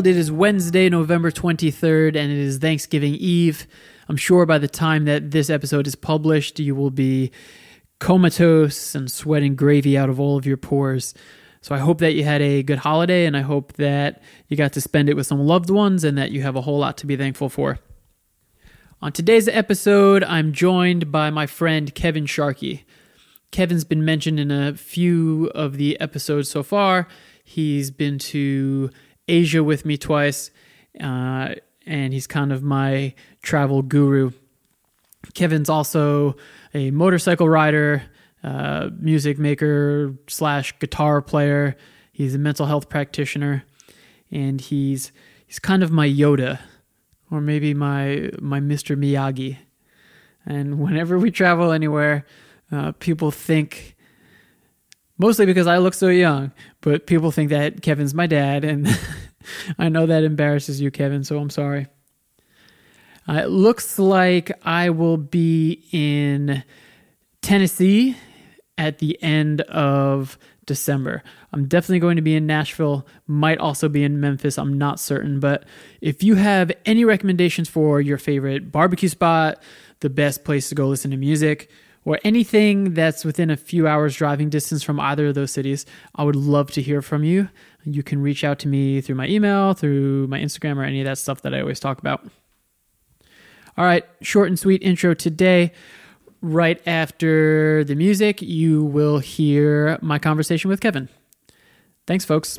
world. It is Wednesday, November 23rd, and it is Thanksgiving Eve. I'm sure by the time that this episode is published, you will be comatose and sweating gravy out of all of your pores. So I hope that you had a good holiday, and I hope that you got to spend it with some loved ones and that you have a whole lot to be thankful for. On today's episode, I'm joined by my friend Kevin Sharkey. Kevin's been mentioned in a few of the episodes so far. He's been to Asia with me twice, uh, and he's kind of my travel guru. Kevin's also a motorcycle rider, uh, music maker slash guitar player. He's a mental health practitioner, and he's he's kind of my Yoda or maybe my my Mr. Miyagi. And whenever we travel anywhere, uh, people think, mostly because I look so young, but people think that Kevin's my dad, and I know that embarrasses you, Kevin. So I'm sorry. Uh, it looks like I will be in Tennessee at the end of December. I'm definitely going to be in Nashville, might also be in Memphis. I'm not certain. But if you have any recommendations for your favorite barbecue spot, the best place to go listen to music, or anything that's within a few hours driving distance from either of those cities, I would love to hear from you. You can reach out to me through my email, through my Instagram, or any of that stuff that I always talk about. All right, short and sweet intro today. Right after the music, you will hear my conversation with Kevin. Thanks, folks.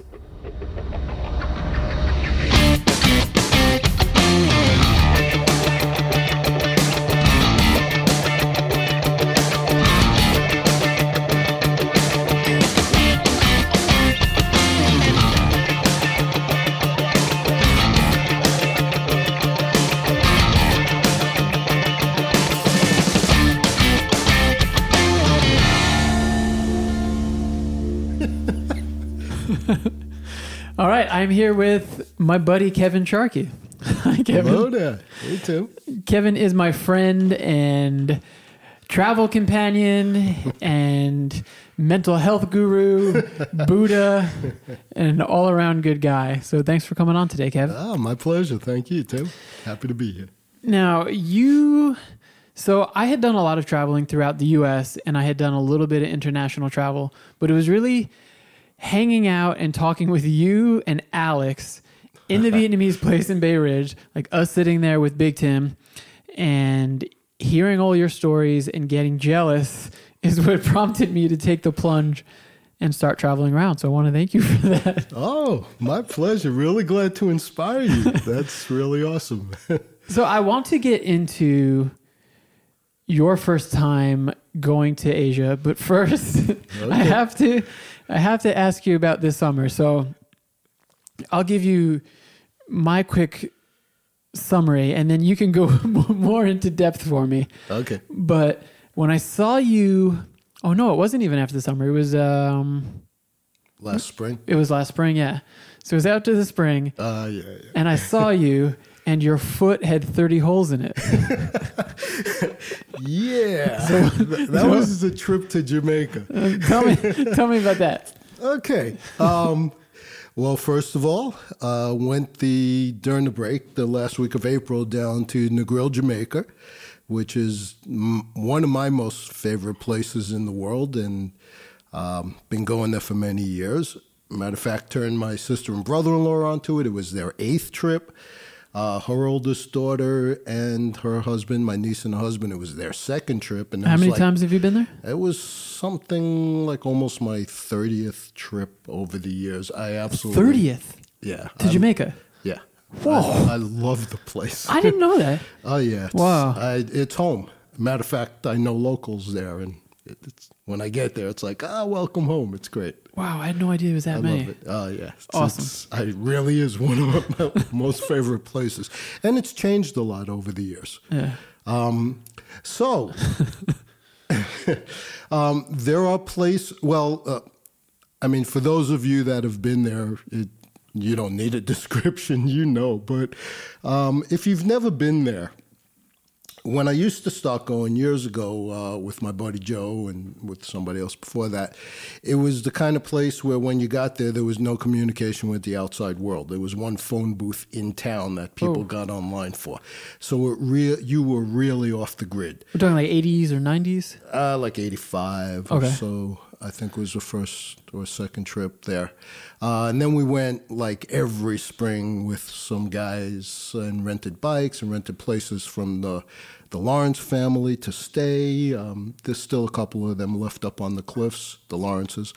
All right, I'm here with my buddy Kevin Sharkey. Hi, Kevin. Hello there. Hey, Tim. Kevin is my friend and travel companion and mental health guru, Buddha, and an all around good guy. So thanks for coming on today, Kevin. Oh, ah, my pleasure. Thank you, Tim. Happy to be here. Now, you. So I had done a lot of traveling throughout the US and I had done a little bit of international travel, but it was really hanging out and talking with you and Alex in the Vietnamese place in Bay Ridge, like us sitting there with Big Tim and hearing all your stories and getting jealous is what prompted me to take the plunge and start traveling around. So I want to thank you for that. Oh, my pleasure. Really glad to inspire you. That's really awesome. So I want to get into your first time going to Asia, but first I have to I have to ask you about this summer. So I'll give you my quick summary and then you can go more into depth for me. okay. But when I saw you Oh no, it wasn't even after the summer. It was um Last spring. it was last spring, yeah. So it was after the spring Uh, yeah, yeah. and I saw you and your foot had 30 holes in it. Yeah. Th- that was a trip to Jamaica. tell me tell me about that. Okay. Um, well, first of all, uh, went the during the break, the last week of April, down to Negril, Jamaica, which is m- one of my most favorite places in the world, and um, been going there for many years. Matter of fact, turned my sister and brother-in-law onto it. It was their eighth trip. Uh, her oldest daughter and her husband, my niece and husband, it was their second trip. And How many like- times have you been there? it was something like almost my 30th trip over the years. I absolutely 30th Yeah. to I'm- Jamaica. Yeah. Whoa. I, I love the place. I didn't know that. oh yeah. It's, Wow. I, it's home. Matter of fact, I know locals there, and it's when I get there, it's like ah, welcome home. It's great. Wow, I had no idea it was that I many. love it. Oh yeah, It's- Awesome. it's- it really is one of my most favorite places, and it's changed a lot over the years. Yeah. Um, so um, there are places. Well, uh, I mean, for those of you that have been there, it, you don't need a description, you know. But um, if you've never been there, when I used to start going years ago uh, with my buddy Joe and with somebody else before that, it was the kind of place where when you got there, there was no communication with the outside world. There was one phone booth in town that people Oh. got online for. So it rea- you were really off the grid. We're talking like 80s or 90s. Uh, like 85 Okay. or so, I think was the first or second trip there. Uh, and then we went like every spring with some guys and rented bikes and rented places from the, the Lawrence family to stay. Um, there's still a couple of them left up on the cliffs, the Lawrences.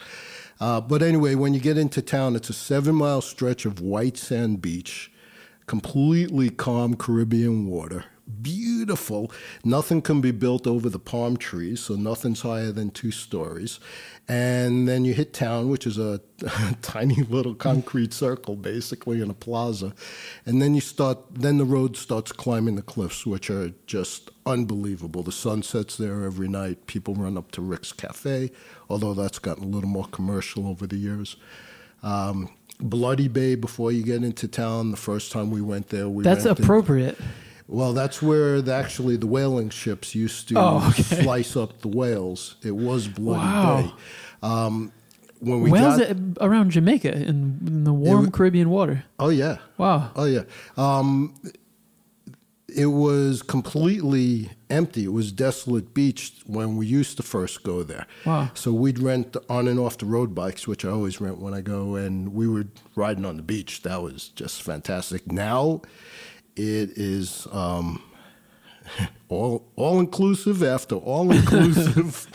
Uh, but anyway, when you get into town, it's a seven mile stretch of white sand beach completely calm Caribbean water. Beautiful. Nothing can be built over the palm trees, so nothing's higher than two stories. And then you hit town, which is a, tiny little concrete circle, basically in a plaza. And then you start. Then the road starts climbing the cliffs, which are just unbelievable. The sun sets there every night. People run up to Rick's Cafe, although that's gotten a little more commercial over the years. Um, Bloody Bay before you get into town. The first time we went there, we That's appropriate. Well, that's where the, actually the whaling ships used to Oh, okay. slice up the whales. It was Bloody Wow. Bay. Um, when we whales got, around Jamaica in, in the warm wa- Caribbean water. oh yeah, Wow. oh yeah. Um, it was completely empty. It was desolate beach when we used to first go there. Wow. So we'd rent on and off the road bikes, which I always rent when I go, and we were riding on the beach. That was just fantastic. Now it is um, all all inclusive after all inclusive,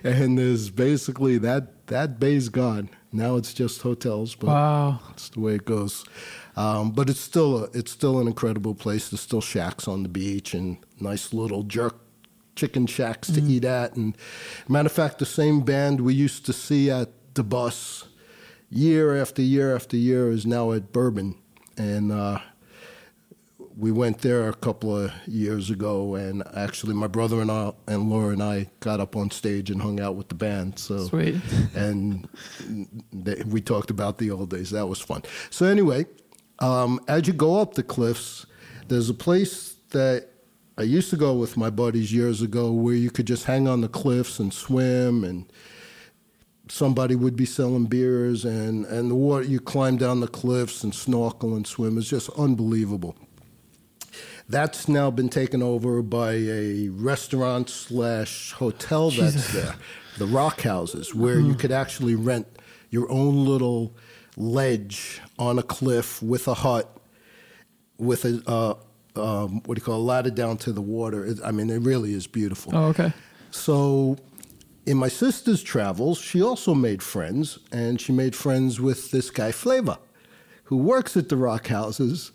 and there's basically that that bay's gone. Now it's just hotels, but Wow. that's the way it goes. Um, but it's still a, it's still an incredible place. There's still shacks on the beach and nice little jerk chicken shacks to eat at. And matter of fact, the same band we used to see at the bus year after year after year is now at Bourbon, and uh, we went there a couple of years ago. And actually, my brother and I and Laura and I got up on stage and hung out with the band. So Sweet. and th- we talked about the old days. That was fun. So anyway, um, as you go up the cliffs, there's a place that I used to go with my buddies years ago, where you could just hang on the cliffs and swim, and somebody would be selling beers, and and the water. You climb down the cliffs and snorkel and swim. It's just unbelievable. That's now been taken over by a restaurant slash hotel that's Jesus. there, the Rock Houses, where you could actually rent your own little ledge on a cliff with a hut, with a uh, um, what do you call a ladder down to the water. It, I mean, it really is beautiful. Oh, okay. So, in my sister's travels, she also made friends, and she made friends with this guy Flavor, who works at the Rock Houses.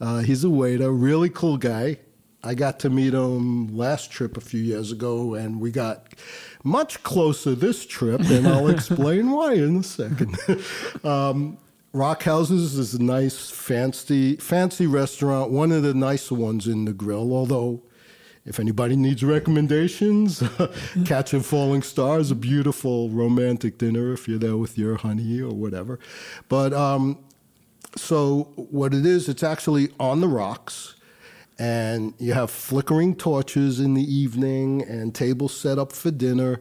Uh, he's a waiter, really cool guy. I got to meet him last trip a few years ago, and we got much closer this trip, and I'll explain why in a second. um, Rock Houses is a nice, fancy, fancy restaurant, one of the nicer ones in Negril, although if anybody needs recommendations, Catch Catching Falling Stars, a beautiful romantic dinner if you're there with your honey or whatever. But um, so what it is, it's actually on the rocks, and you have flickering torches in the evening and tables set up for dinner.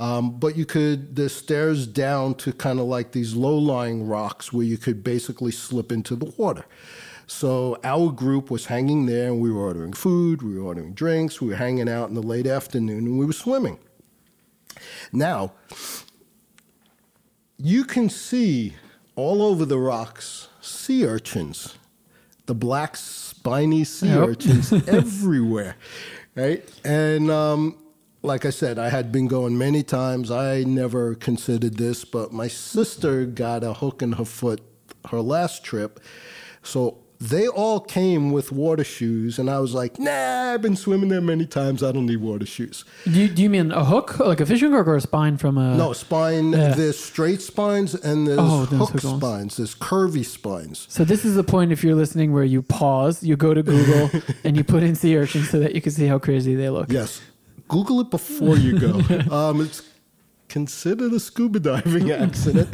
Um, but you could there's stairs down to kind of like these low-lying rocks where you could basically slip into the water. So our group was hanging there, and we were ordering food, we were ordering drinks, we were hanging out in the late afternoon, and we were swimming. Now, you can see all over the rocks sea urchins, the black spiny sea Yep. urchins everywhere, right? And um, like I said, I had been going many times. I never considered this, but my sister got a hook in her foot her last trip, so. They all came with water shoes, and I was like, nah, I've been swimming there many times. I don't need water shoes. Do you, do you mean a hook, like a fishing hook, or a spine from a? No, spine. yeah. There's straight spines and there's Oh, hook ones. spines. There's curvy spines. So this is the point if you're listening where you pause, you go to Google, and you put in sea urchin so that you can see how crazy they look. Yes. Google it before you go. um, it's considered a scuba diving accident.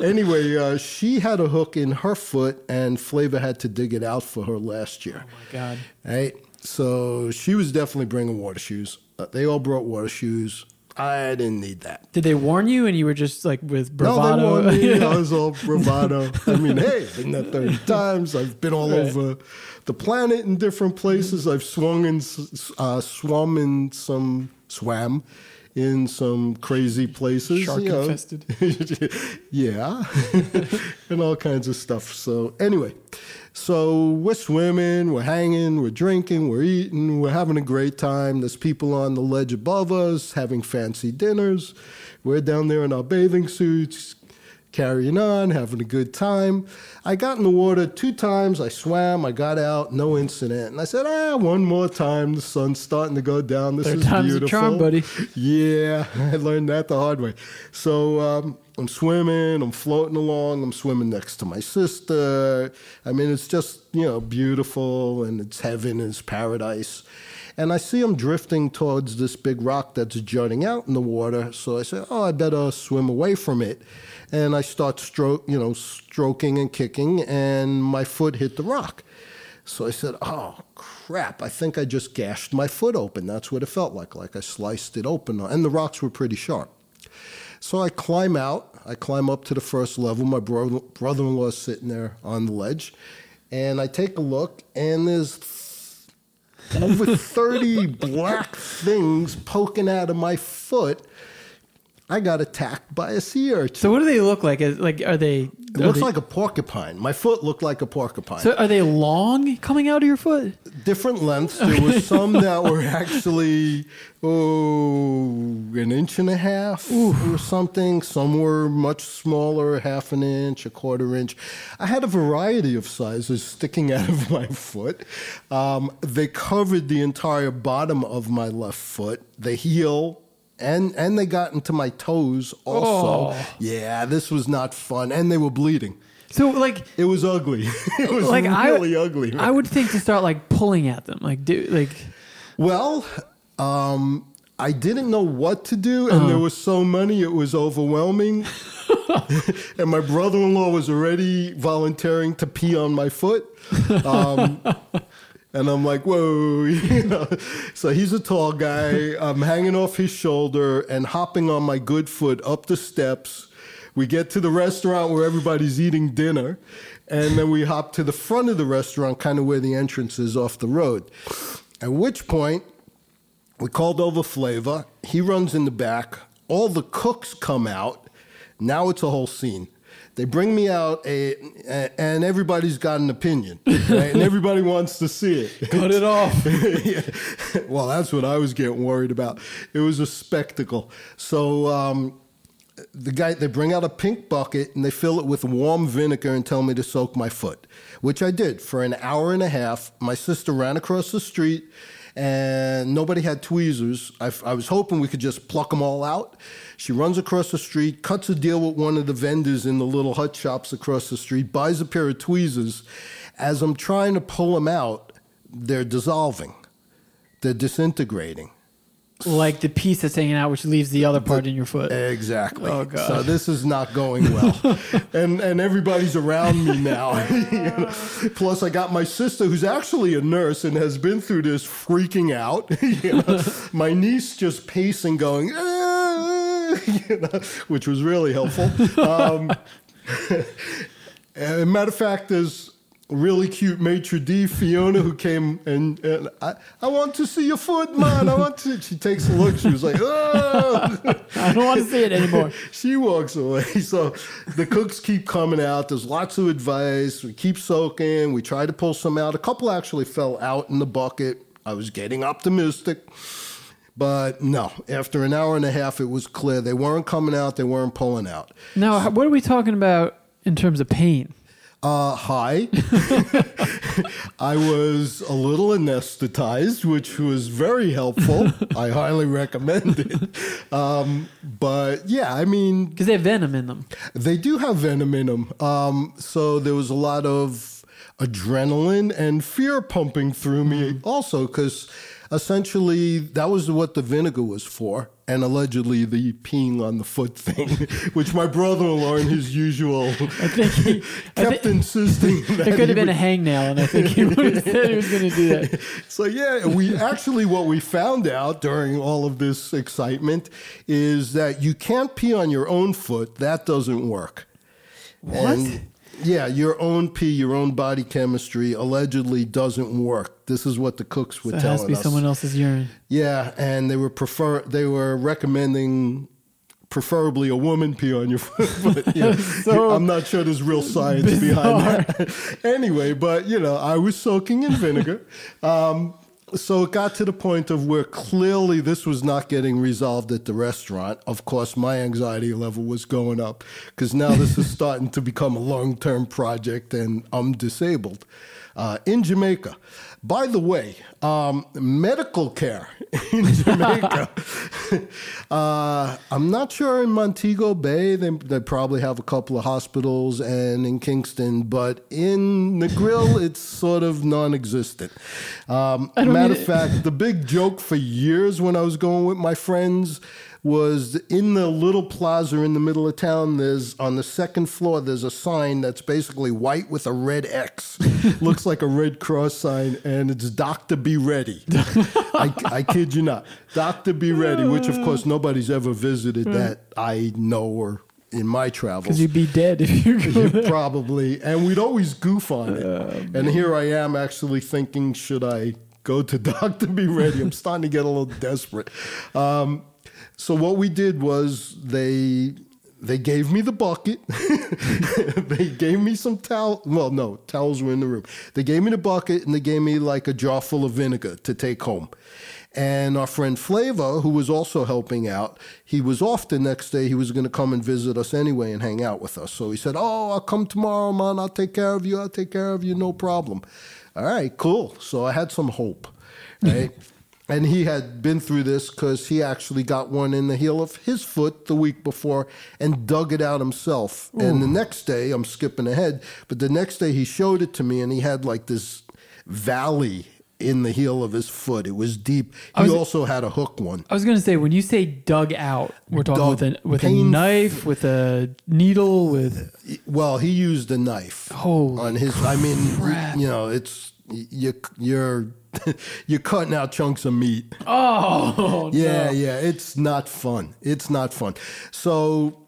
anyway, uh, she had a hook in her foot, and Flavor had to dig it out for her last year. Oh my God. Right. So she was definitely bringing water shoes. Uh, they all brought water shoes. I didn't need that. Did they warn you and you were just like with bravado? No, they warned me. I was all bravado. I mean, hey, been there 30 times. I've been all Right. over the planet in different places. I've swung in, uh, swum in some, swam in some crazy places. Shark you know. infested. yeah, and all kinds of stuff. So anyway, so we're swimming, we're hanging, we're drinking, we're eating, we're having a great time. There's people on the ledge above us having fancy dinners. We're down there in our bathing suits, carrying on, having a good time. I got in the water two times. I swam. I got out, no incident. And I said, ah, one more time. The sun's starting to go down. This Third is time's a beautiful, charm, buddy. Yeah, I learned that the hard way. So um, I'm swimming. I'm floating along. I'm swimming next to my sister. I mean, it's just you know beautiful, and it's heaven, it's paradise. And I see him drifting towards this big rock that's jutting out in the water. So I say, "Oh, I better swim away from it." And I start stroke, you know, stroking and kicking, and my foot hit the rock. So I said, "Oh crap! I think I just gashed my foot open. That's what it felt like. Like I sliced it open, and the rocks were pretty sharp." So I climb out. I climb up to the first level. My bro- brother-in-law is sitting there on the ledge, and I take a look, and there's over 30 black things poking out of my foot. I got attacked by a sea urchin. So what do they look like? Is- Like are they? it looks like a porcupine. My foot looked like a porcupine. So are they long coming out of your foot? Different lengths. There were some that were actually oh an inch and a half or something. Some were much smaller, half an inch, a quarter inch. I had a variety of sizes sticking out of my foot. Um, they covered the entire bottom of my left foot, the heel. And, and they got into my toes also. Oh. Yeah, this was not fun. And they were bleeding. So like It was ugly. it was like really I ugly. I would think to start like pulling at them, like do like Well, um, I didn't know what to do, and there was so many, it was overwhelming. and my brother in law was already volunteering to pee on my foot. Um, and I'm like, whoa, you know. So he's a tall guy. I'm hanging off his shoulder and hopping on my good foot up the steps. We get to the restaurant where everybody's eating dinner, and then we hop to the front of the restaurant, kind of where the entrance is off the road. At which point, we called over Flavor. He runs in the back. All the cooks come out. Now it's a whole scene. They bring me out, a, a- and everybody's got an opinion, right? and everybody wants to see it. cut it off. Yeah. Well, that's what I was getting worried about. It was a spectacle. So um, the guy they bring out a pink bucket and they fill it with warm vinegar and tell me to soak my foot, which I did for an hour and a half. My sister ran across the street. And nobody had tweezers. I, I was hoping we could just pluck them all out. She runs across the street, cuts a deal with one of the vendors in the little hut shops across the street, buys a pair of tweezers. As I'm trying to pull them out, they're dissolving, they're disintegrating. Like the piece that's hanging out, which leaves the other part in your foot. Exactly. Oh, God. So this is not going well, and and everybody's around me now. You know? Plus, I got my sister, who's actually a nurse and has been through this, freaking out. You know? my niece just pacing, going, "Ah," you know, which was really helpful. Um, matter of fact, there's really cute maitre d, Fiona, who came and, and I, I want to see your foot, man. I want to. She takes a look. She was like, oh. I don't want to see it anymore. she walks away. So the cooks keep coming out. There's lots of advice. We keep soaking. We try to pull some out. A couple actually fell out in the bucket. I was getting optimistic. But no, after an hour and a half, it was clear they weren't coming out, they weren't pulling out. Now, what are we talking about in terms of pain? Uh, hi. I was a little anesthetized, which was very helpful. I highly recommend it. Um, but yeah, I mean, Because they have venom in them. they do have venom in them. Um, so there was a lot of adrenaline and fear pumping through me also because essentially, that was what the vinegar was for, and allegedly the peeing on the foot thing, which my brother-in-law, in his usual, I think he, kept insisting. That it could have been would- a hangnail, and I think he would have said he was going to do that. So yeah, we actually what we found out during all of this excitement is that you can't pee on your own foot. That doesn't work. What? And, yeah, your own pee, your own body chemistry allegedly doesn't work. This is what the cooks were So it telling has to be us. someone else's urine. Yeah, and they were prefer they were recommending preferably a woman pee on your foot. But, you know, So I'm not sure there's real science behind that. anyway, but you know, I was soaking in vinegar. Um, so it got to the point of where clearly this was not getting resolved at the restaurant. Of course, my anxiety level was going up because now this is starting to become a long term project and I'm disabled. Uh, in Jamaica. By the way, um, medical care in Jamaica. uh, I'm not sure in Montego Bay, they, they probably have a couple of hospitals, and in Kingston, but in Negril, it's sort of non existent. Um, matter of fact, the big joke for years when I was going with my friends was in the little plaza in the middle of town. There's on the second floor. There's a sign that's basically white with a red X. Looks like a Red Cross sign, and it's Doctor Be Ready. I, I kid you not, Doctor Be Ready. Which of course nobody's ever visited that I know or in my travels. Because you'd be dead if you. Probably. And we'd always goof on it. and here I am actually thinking, should I go to Doctor Be Ready? I'm starting to get a little desperate. Um, so what we did was they they gave me the bucket. they gave me some towel. Well, no, towels were in the room. They gave me the bucket and they gave me like a jar full of vinegar to take home. And our friend Flavor, who was also helping out, he was off the next day. He was going to come and visit us anyway and hang out with us. So he said, Oh, I'll come tomorrow, man. I'll take care of you. I'll take care of you. No problem. All right, cool. So I had some hope, right? and he had been through this because he actually got one in the heel of his foot the week before and dug it out himself. And the next day, I'm skipping ahead, but the next day he showed it to me and he had like this valley in the heel of his foot. It was deep. He was- also had a hook one. I was going to say, when you say dug out, we're talking Dug- with a with a knife, with a needle, with Well, he used a knife Holy on his. I mean, you know, it's you, you're you're cutting out chunks of meat. oh Yeah, no. yeah, it's not fun. It's not fun. So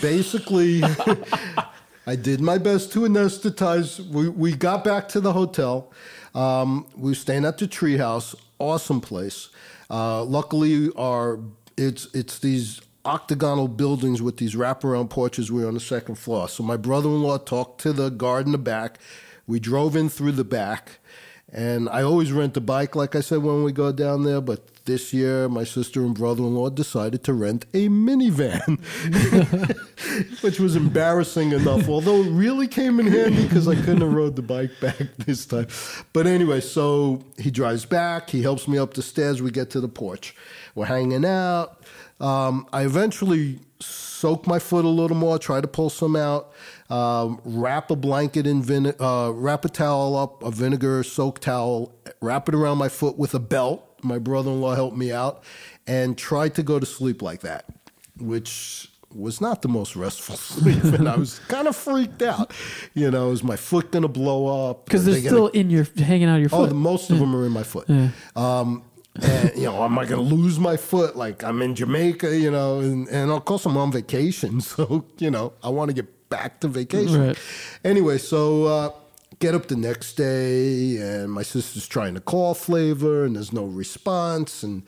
basically, I did my best to anesthetize. We, we got back to the hotel. Um, we were staying at the treehouse. Awesome place. Uh, luckily, our it's it's these octagonal buildings with these wraparound porches. We were on the second floor. So my brother-in-law talked to the guard in the back. We drove in through the back. And I always rent a bike, like I said, when we go down there. But this year, my sister and brother in law decided to rent a minivan, which was embarrassing enough, although it really came in handy because I couldn't have rode the bike back this time. But anyway, so he drives back, he helps me up the stairs, we get to the porch. We're hanging out. Um, I eventually soak my foot a little more, try to pull some out, um, wrap a blanket in vine- uh, wrap a towel up, a vinegar soaked towel, wrap it around my foot with a belt. My brother in law helped me out and tried to go to sleep like that, which was not the most restful sleep. and I was kind of freaked out. You know, is my foot going to blow up? because they're they still gonna- in your hanging out your foot. Oh, the, most of them are in my foot. Um, and, you know, am I going to lose my foot? Like I'm in Jamaica, you know, and, and of course I'm on vacation. So, you know, I want to get back to vacation. Right. Anyway, so uh, get up the next day, and my sister's trying to call Flavor, and there's no response. And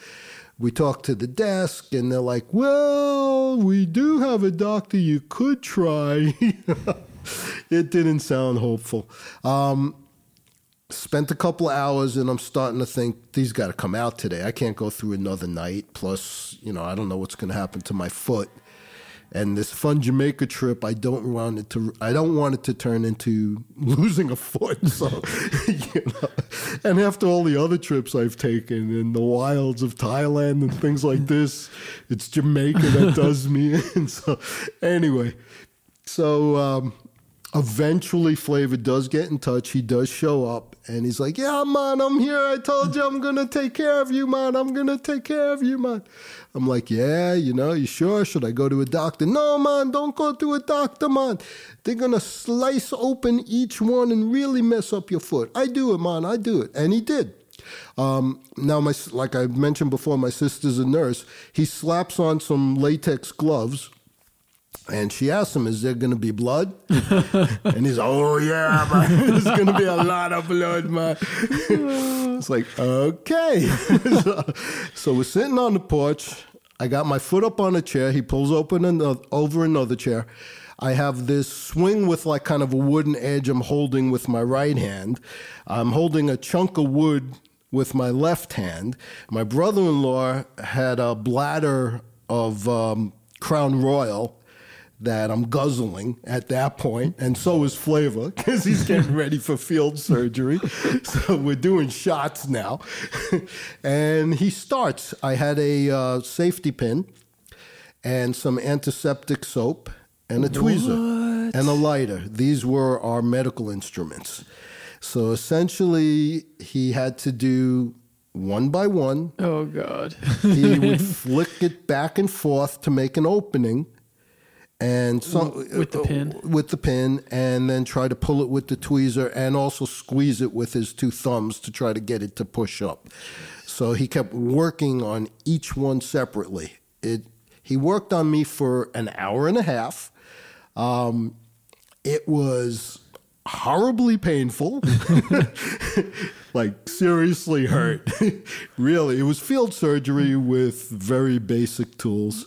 we talk to the desk, and they're like, well, we do have a doctor you could try. it didn't sound hopeful. Um, spent a couple of hours and I'm starting to think these got to come out today. I can't go through another night. Plus, you know, I don't know what's going to happen to my foot. And this fun Jamaica trip, I don't want it to. I don't want it to turn into losing a foot. So, you know, and after all the other trips I've taken in the wilds of Thailand and things like this, it's Jamaica that does me in. So, anyway, so um, Eventually, Flavor does get in touch. He does show up, and he's like, "Yeah, man, I'm here. I told you I'm gonna take care of you, man. I'm gonna take care of you, man." I'm like, "Yeah, you know, you sure? Should I go to a doctor?" No, man, don't go to a doctor, man. They're gonna slice open each one and really mess up your foot. I do it, man. I do it, and he did. Um, now, my like I mentioned before, my sister's a nurse. He slaps on some latex gloves and she asked him, "Is there going to be blood?" and he's, "Oh yeah, man. There's going to be a lot of blood, man." it's like, okay. so, so we're sitting on the porch. I got my foot up on a chair. He pulls open another, over another chair. I have this swing with like kind of a wooden edge. I'm holding with my right hand. I'm holding a chunk of wood with my left hand. My brother-in-law had a bladder of um, Crown Royal that I'm guzzling at that point, and so is Flavor because he's getting ready for field surgery. So we're doing shots now, and he starts. I had a uh, safety pin and some antiseptic soap and a tweezer and a lighter. These were our medical instruments. So essentially, he had to do one by one. Oh God. He would flick it back and forth to make an opening and some With the pin? with the pin, and then try to pull it with the tweezer, and also squeeze it with his two thumbs to try to get it to push up. So he kept working on each one separately. It he worked on me for an hour and a half. Um, it was horribly painful, like seriously hurt. really, it was field surgery with very basic tools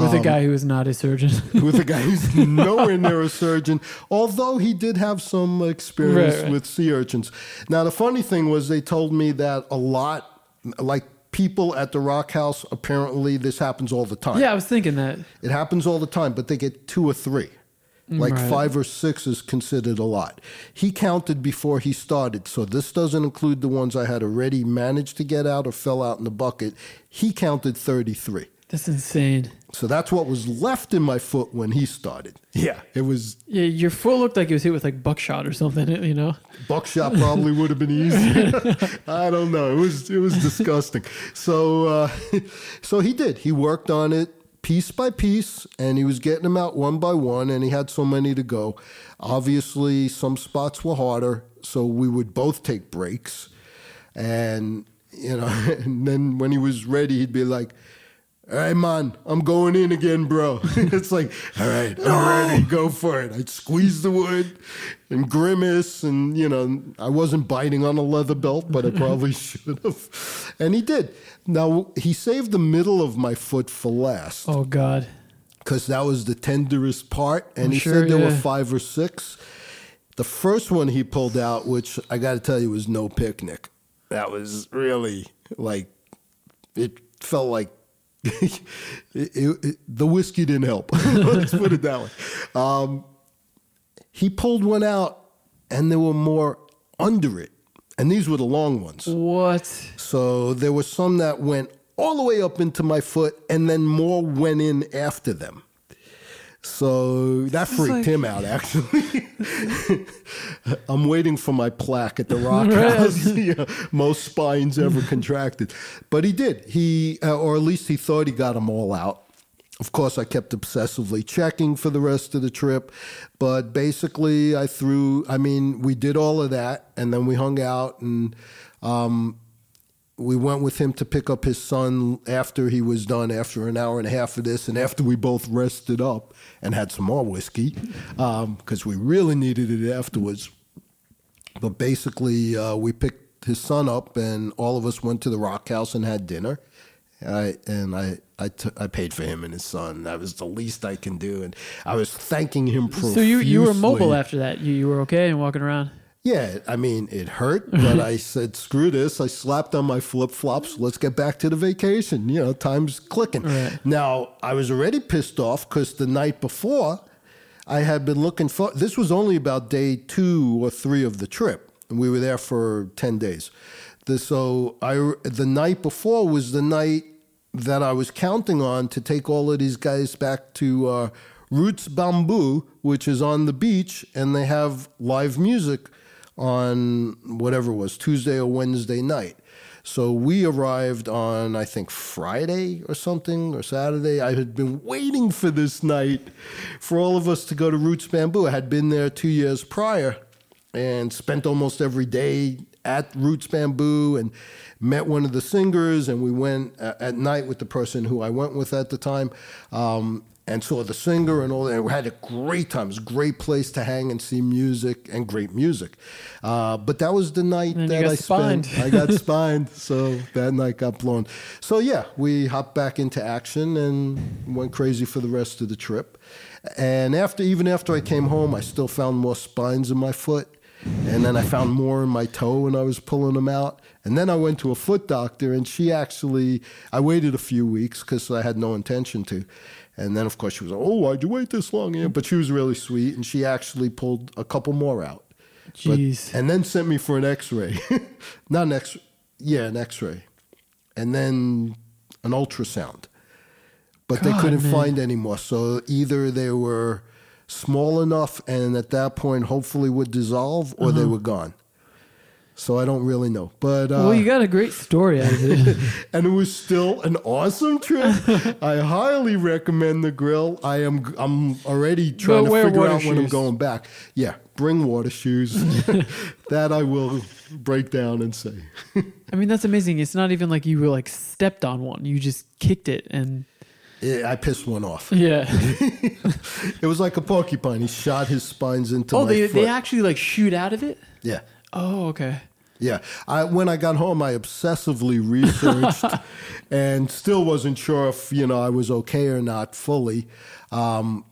With a um, guy who is not a surgeon. with a guy who's nowhere near a surgeon, although he did have some experience Right, right. with sea urchins. Now, the funny thing was, they told me that a lot, like people at the Rock House, apparently this happens all the time. yeah, I was thinking that. It happens all the time, but they get two or three. Mm, like Right. five or six is considered a lot. He counted before he started, so this doesn't include the ones I had already managed to get out or fell out in the bucket. He counted 33. That's insane. So that's what was left in my foot when he started. Yeah. It was Yeah, your foot looked like it was hit with like buckshot or something. You know. buckshot probably would have been easier. I don't know. It was it was disgusting. So uh, so he did. He worked on it piece by piece and he was getting them out one by one and he had so many to go. Obviously some spots were harder, so we would both take breaks. And you know, and then when he was ready he'd be like all right, man, I'm going in again, bro. it's like, all right, I'm ready, go for it. I'd squeeze the wood and grimace, and you know, I wasn't biting on a leather belt, but I probably should have. And he did. Now he saved the middle of my foot for last Oh God. because that was the tenderest part. And I'm he sure, said there were five or six. The first one he pulled out, which I got to tell you was no picnic. That was really like it felt like it, it, the whiskey didn't help. Let's put it that way. Um, he pulled one out, and there were more under it, and these were the long ones. What? So there were some that went all the way up into my foot, and then more went in after them. So that freaked like- him out, actually. I'm waiting for my plaque at the Rock Right. House. Yeah, most spines ever contracted. But he did. He, uh, or at least he thought he got them all out. Of course, I kept obsessively checking for the rest of the trip. But basically, I threw, I mean, we did all of that, and then we hung out and um, we went with him to pick up his son after he was done after an hour and a half of this and after we both rested up and had some more whiskey because we really needed it afterwards but basically uh, we picked his son up and all of us went to the rock house and had dinner I, and I, I, t- I paid for him and his son. That was the least I can do, and I was thanking him profusely. So you you were mobile after that. You you were okay and walking around. Yeah, I mean, it hurt, but I said, screw this. I slapped on my flip flops. Let's get back to the vacation. You know, time's clicking. Right. Now, I was already pissed off because the night before, I had been looking for this was only about day two or three of the trip, and we were there for 10 days. The, so I, the night before was the night that I was counting on to take all of these guys back to uh, Roots Bamboo, which is on the beach, and they have live music on whatever it was Tuesday or Wednesday night. So we arrived on, I think, Friday or something, or Saturday. I had been waiting for this night for all of us to go to Roots Bamboo. I had been there two years prior and spent almost every day at Roots Bamboo and met one of the singers. And we went uh, at night with the person who I went with at the time. Um, and saw the singer and all that. And we had a great time. It was a great place to hang and see music and great music. Uh, but that was the night And that I spined. spent. I got spined, so that night got blown. So yeah, we hopped back into action and went crazy for the rest of the trip. And after, even after I came home, I still found more spines in my foot. And then I found more in my toe when I was pulling them out. And then I went to a foot doctor, and she actually, I waited a few weeks because I had no intention to. And then, of course, she was like, Oh, why'd you wait this long? Yeah, but she was really sweet, and she actually pulled a couple more out. But- and then sent me for an x ray. Not an x yeah, an x ray. And then an ultrasound. But they couldn't man. find any more. So either they were small enough and at that point hopefully would dissolve or Uh-huh. they were gone. So I don't really know. But uh, well, you got a great story out of it. and it was still an awesome trip. I highly recommend Negril. I am I'm already trying to figure out when I'm going back. Yeah, bring water shoes. that I will break down and say. I mean, that's amazing. It's not even like you were like stepped on one. You just kicked it and I pissed one off. yeah. It was like a porcupine. He shot his spines into oh, my they foot. they actually like shoot out of it. yeah. Oh, okay. Yeah, I, when I got home, I obsessively researched and still wasn't sure if you know I was okay or not fully. Um,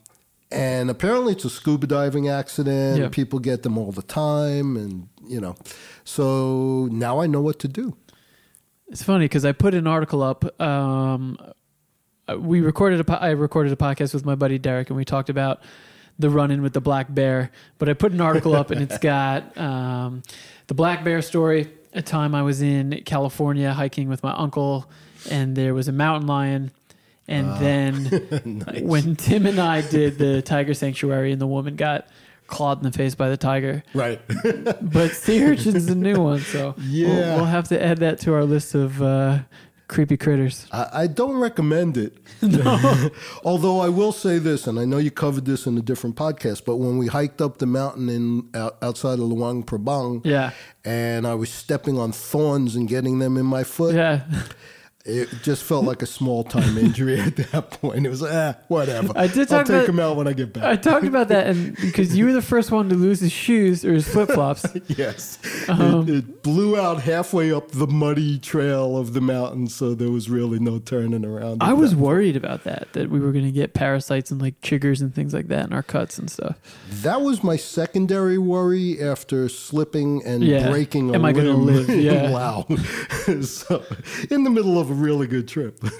and apparently, it's a scuba diving accident. Yeah. People get them all the time, and you know, so now I know what to do. It's funny because I put an article up. Um, uh, we recorded a po- I recorded a podcast with my buddy Derek, and we talked about the run-in with the black bear. But I put an article up, and it's got um, the black bear story. A time I was in California hiking with my uncle, and there was a mountain lion. And then when Tim and I did the tiger sanctuary, and the woman got clawed in the face by the tiger, Right. but sea urchin's a new one, so we'll, Yeah. we'll have to add that to our list of uh, creepy critters. I, I don't recommend it. Although I will say this, and I know you covered this in a different podcast, but when we hiked up the mountain in out, outside of Luang Prabang, Yeah, and I was stepping on thorns and getting them in my foot, yeah. It just felt like a small time injury at that point. It was ah, whatever. I did I'll talk take about- him out when I get back. I talked about that, and because you were the first one to lose his shoes or his flip flops. yes, Um, it, it blew out halfway up the muddy trail of the mountain, so there was really no turning around. I was worried about that, that we were going to get parasites and like chiggers and things like that in our cuts and stuff. That was my secondary worry after slipping and Yeah. breaking a Am I gonna limb. live? Yeah. wow. so, in the middle of a really good trip.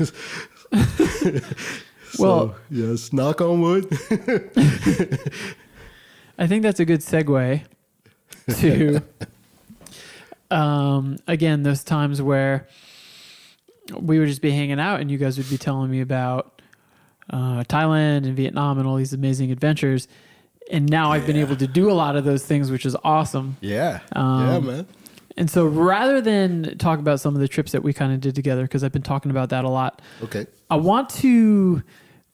Well- yes, knock on wood. I think that's a good segue to um, again those times where we would just be hanging out and you guys would be telling me about uh, Thailand and Vietnam and all these amazing adventures. And now I've been able to do a lot of those things, which is awesome. yeah. Um, yeah, man. And so rather than talk about some of the trips that we kind of did together, because I've been talking about that a lot, Okay. I want to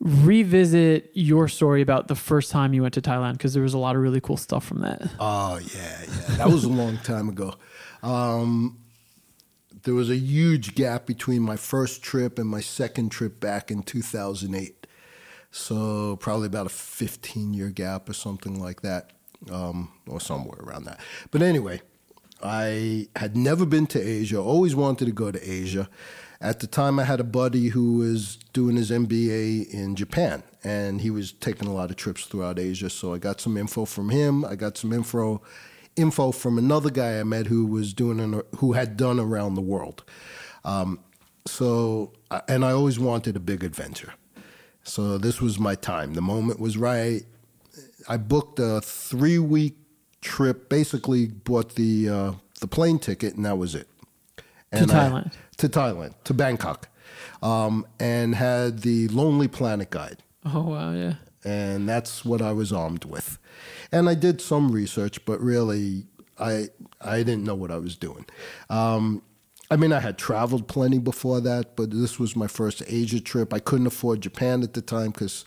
revisit your story about the first time you went to Thailand because there was a lot of really cool stuff from that. Oh yeah, yeah. That was a long time ago. Um, there was a huge gap between my first trip and my second trip back in 2008. So probably about a 15 year gap or something like that, um, or somewhere around that. But anyway, I had never been to Asia. Always wanted to go to Asia. At the time, I had a buddy who was doing his MBA in Japan, and he was taking a lot of trips throughout Asia. So I got some info from him. I got some info info from another guy I met who was doing an, who had done around the world. Um, so, and I always wanted a big adventure. So this was my time. The moment was right. I booked a three week trip. Basically, bought the uh, the plane ticket, and that was it. And I- Thailand. to Thailand, to Bangkok, um, and had the Lonely Planet guide. Oh wow, yeah. and that's what I was armed with. And I did some research, but really, I I didn't know what I was doing. Um, I mean, I had traveled plenty before that, but this was my first Asia trip. I couldn't afford Japan at the time because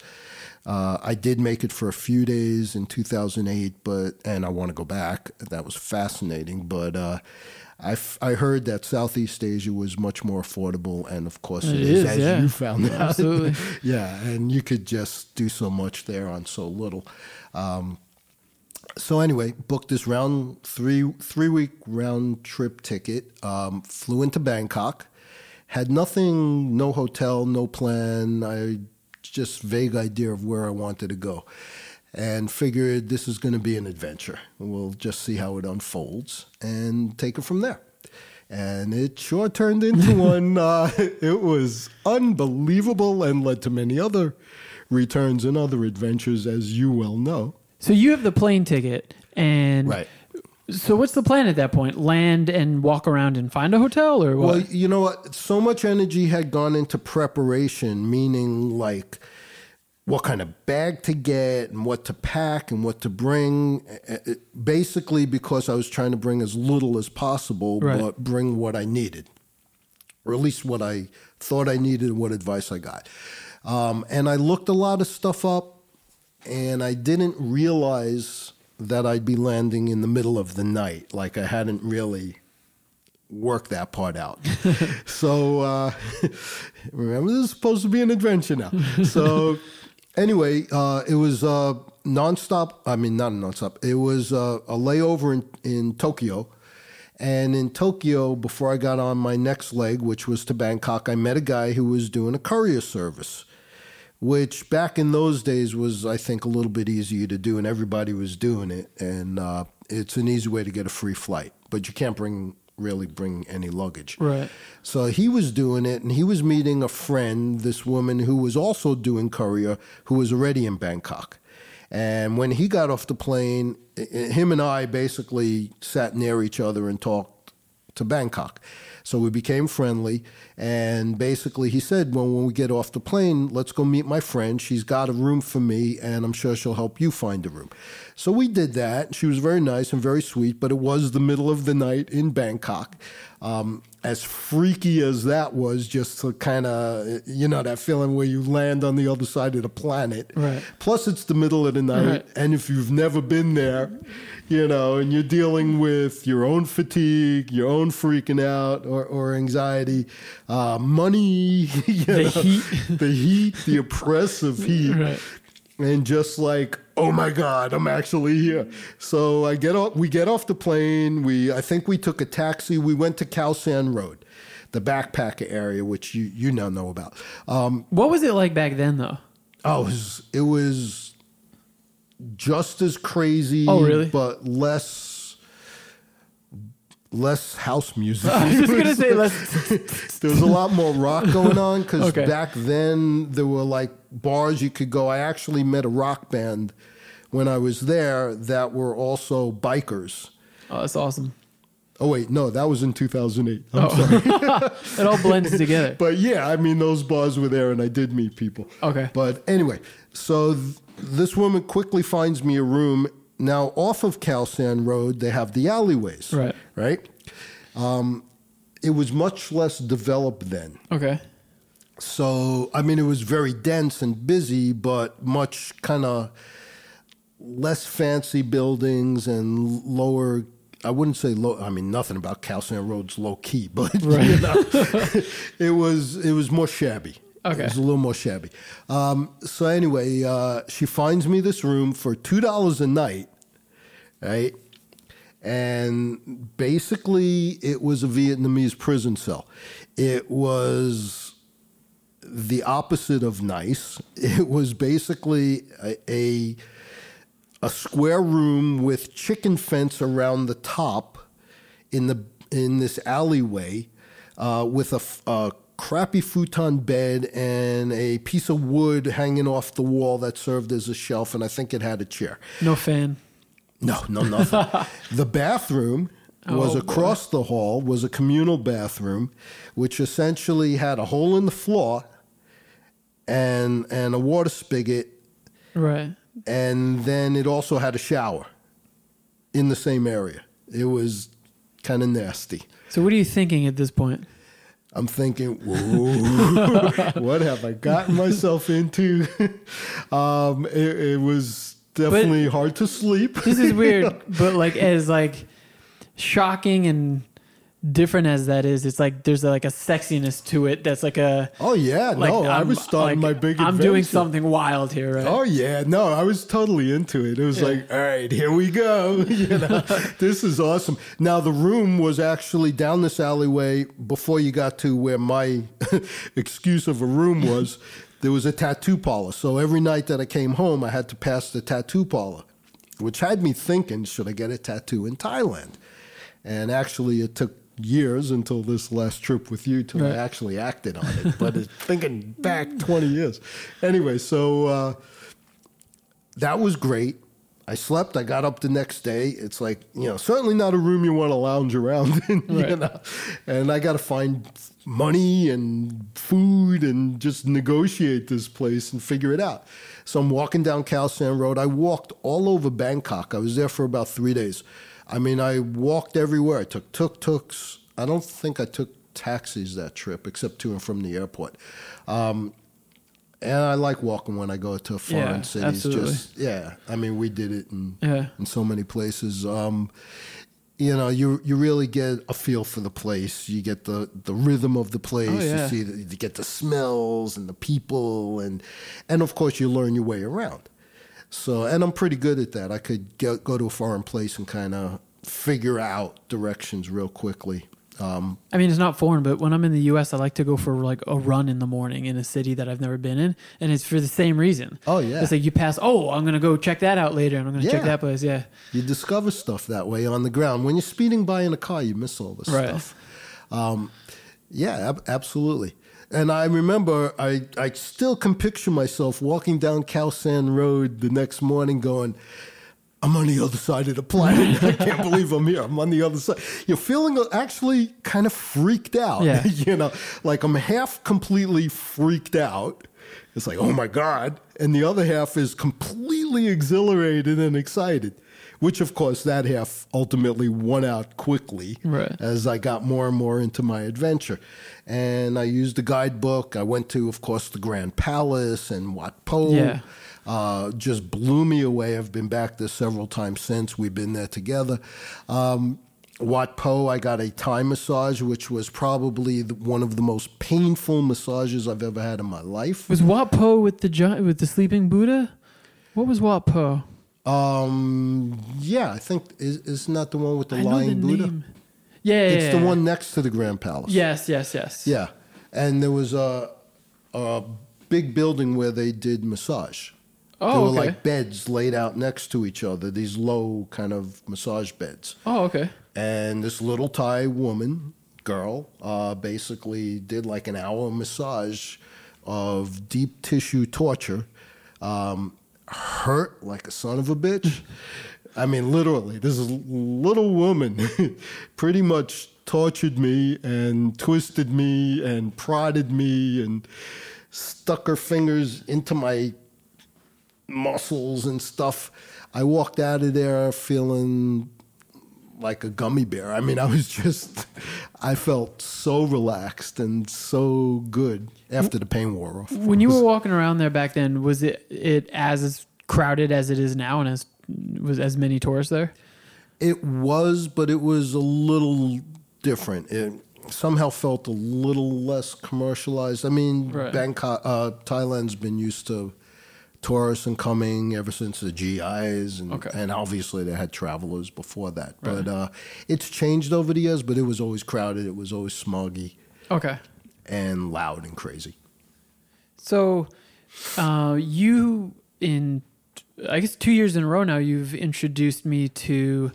uh, I did make it for a few days in 2008, but and I want to go back. That was fascinating, but. Uh, I, f- I heard that Southeast Asia was much more affordable, and of course it, It is, is, as yeah. you found out. Absolutely. yeah, and you could just do so much there on so little. Um, so anyway, booked this round three three week round trip ticket. Um, flew into Bangkok. Had nothing, no hotel, no plan. I just vague idea of where I wanted to go, and figured this is going to be an adventure. We'll just see how it unfolds and take it from there. And it sure turned into one. Uh, it was unbelievable and led to many other returns and other adventures, as you well know. So you have the plane ticket, and Right. So what's the plan at that point? Land and walk around and find a hotel, or what? Well, you know what? So much energy had gone into preparation, meaning like what kind of bag to get and what to pack and what to bring. Uh, uh, Basically, because I was trying to bring as little as possible, Right. but bring what I needed, or at least what I thought I needed and what advice I got. Um, and I looked a lot of stuff up, and I didn't realize that I'd be landing in the middle of the night. Like I hadn't really worked that part out. so uh, remember, this is supposed to be an adventure now. So anyway, uh, it was uh, nonstop. I mean, not a nonstop. It was uh, a layover in, in Tokyo. And in Tokyo, before I got on my next leg, which was to Bangkok, I met a guy who was doing a courier service, which back in those days was, I think, a little bit easier to do, and everybody was doing it. And uh, it's an easy way to get a free flight, but you can't bring really bring any luggage. Right. So he was doing it, and he was meeting a friend, this woman who was also doing courier, who was already in Bangkok. And when he got off the plane, him and I basically sat near each other and talked to Bangkok. So we became friendly. And basically, he said, well, when we get off the plane, let's go meet my friend. She's got a room for me, and I'm sure she'll help you find a room. So we did that. She was very nice and very sweet, but it was the middle of the night in Bangkok. Um, as freaky as that was, just to kind of, you know, that feeling where you land on the other side of the planet. Right. Plus, it's the middle of the night. Right. And if you've never been there, you know, and you're dealing with your own fatigue, your own freaking out or, or anxiety, uh, money, you The know, heat. the heat, the oppressive heat. Right. And just like, oh my God, I'm actually here. So I get off, we get off the plane. We, I think we took a taxi. We went to Khao San Road, the backpacker area, which you, you now know about. Um, What was it like back then, though? Oh, it was, it was just as crazy. Oh, really? But less, less house music. I was just gonna say, let's. there was a lot more rock going on because Okay. back then there were like bars you could go. I actually met a rock band when I was there that were also bikers. Oh, that's awesome. Oh wait, no, that was in 2008. I'm Oh. sorry. It all blends together. But yeah, I mean, those bars were there, and I did meet people. Okay. But anyway, so th- this woman quickly finds me a room. Now, off of Khao San Road, they have the alleyways. Right. Right. Um, it was much less developed then. Okay. So, I mean, it was very dense and busy, but much kind of less fancy buildings and lower. I wouldn't say low. I mean, nothing about Khao San Road's low key, but you know, it was it was more shabby. Okay. it was a little more shabby. Um, so anyway, uh, she finds me this room for two dollars a night, right? And basically, it was a Vietnamese prison cell. It was the opposite of nice. It was basically a, a a square room with chicken fence around the top in the in this alleyway uh, with a, crappy futon bed and a piece of wood hanging off the wall that served as a shelf, and I think it had a chair. No fan. No, no, nothing. the bathroom was Oh, boy. across the hall, was a communal bathroom, which essentially had a hole in the floor and and a water spigot Right. and then it also had a shower in the same area. It was kind of nasty. So what are you thinking at this point? I'm thinking, whoa, what have I gotten myself into? um, it, it was definitely hard to sleep. This is weird, but like as like shocking and different as that is, it's like there's like a sexiness to it that's like a Oh yeah, like no, I I'm- was starting like, my big. I'm doing something wild here, right? Oh yeah, no, I was totally into it. It was Yeah. like, all right, here we go. You know, this is awesome. Now the room was actually down this alleyway before you got to where my excuse of a room was. There was a tattoo parlor, so every night that I came home, I had to pass the tattoo parlor, which had me thinking, should I get a tattoo in Thailand? And actually, it took years until this last trip with you till Right. I actually acted on it. But it's thinking back 20 years. Anyway, so uh, that was great. I slept. I got up the next day. It's like you know, certainly not a room you want to lounge around in. You know, and I got to find money and food and just negotiate this place and figure it out. So I'm walking down Khao San Road. I walked all over Bangkok. I was there for about three days. I mean, I walked everywhere. I took tuk tuks. I don't think I took taxis that trip, except to and from the airport. Um, and I like walking when I go to foreign Yeah, cities. absolutely. Just yeah, I mean, we did it in Yeah. in so many places. Um, you know, you you really get a feel for the place. You get the the rhythm of the place. Oh, yeah. You see, the, you get the smells and the people, and and of course, you learn your way around. So, and I'm pretty good at that. I could get, go to a foreign place and kind of figure out directions real quickly. Um, I mean, it's not foreign, but when I'm in the U.S., I like to go for like a run in the morning in a city that I've never been in, and it's for the same reason. Oh, yeah. it's like you pass. Oh, I'm gonna go check that out later, and I'm gonna check that place. Yeah, You discover stuff that way on the ground. When you're speeding by in a car, you miss all this Right. stuff. Um, yeah, ab- absolutely. And I remember, I, I still can picture myself walking down Khao San Road the next morning going, I'm on the other side of the planet. I can't believe I'm here. I'm on the other side. You're feeling actually kind of freaked out. Yeah. you know, like I'm half completely freaked out. It's like, oh my God. And the other half is completely exhilarated and excited, which of course that half ultimately won out quickly Right. as I got more and more into my adventure. And I used the guidebook. I went to, of course, the Grand Palace and Wat Po. Yeah. Uh, just blew me away. I've been back there several times since. We've been there together. Um, Wat Po, I got a Thai massage, which was probably the, one of the most painful massages I've ever had in my life. was Wat Po with the with the sleeping Buddha? What was Wat Po? Um, yeah, I think is isn't that the one with the I lying the Buddha? name. Yeah, yeah, It's yeah, the yeah. one next to the Grand Palace. Yes, yes, yes. Yeah, and there was a a big building where they did massage. Oh, there were okay. like beds laid out next to each other. These low kind of massage beds. Oh, okay. And this little Thai woman, girl, uh, basically did like an hour massage of deep tissue torture. Um, hurt like a son of a bitch. I mean, literally, this little woman pretty much tortured me and twisted me and prodded me and stuck her fingers into my muscles and stuff. I walked out of there feeling like a gummy bear. I mean, I was just, I felt so relaxed and so good after the pain wore off. When you were walking around there back then, was it it as crowded as it is now, and as was as many tourists there? It was, but it was a little different. It somehow felt a little less commercialized. I mean, Right. Bangkok, uh, Thailand's been used to tourists and coming ever since the GIs, and, Okay. and obviously they had travelers before that. Right. But uh, it's changed over the years, but it was always crowded. It was always smoggy Okay. and loud and crazy. So, uh, you in, I guess two years in a row now, you've introduced me to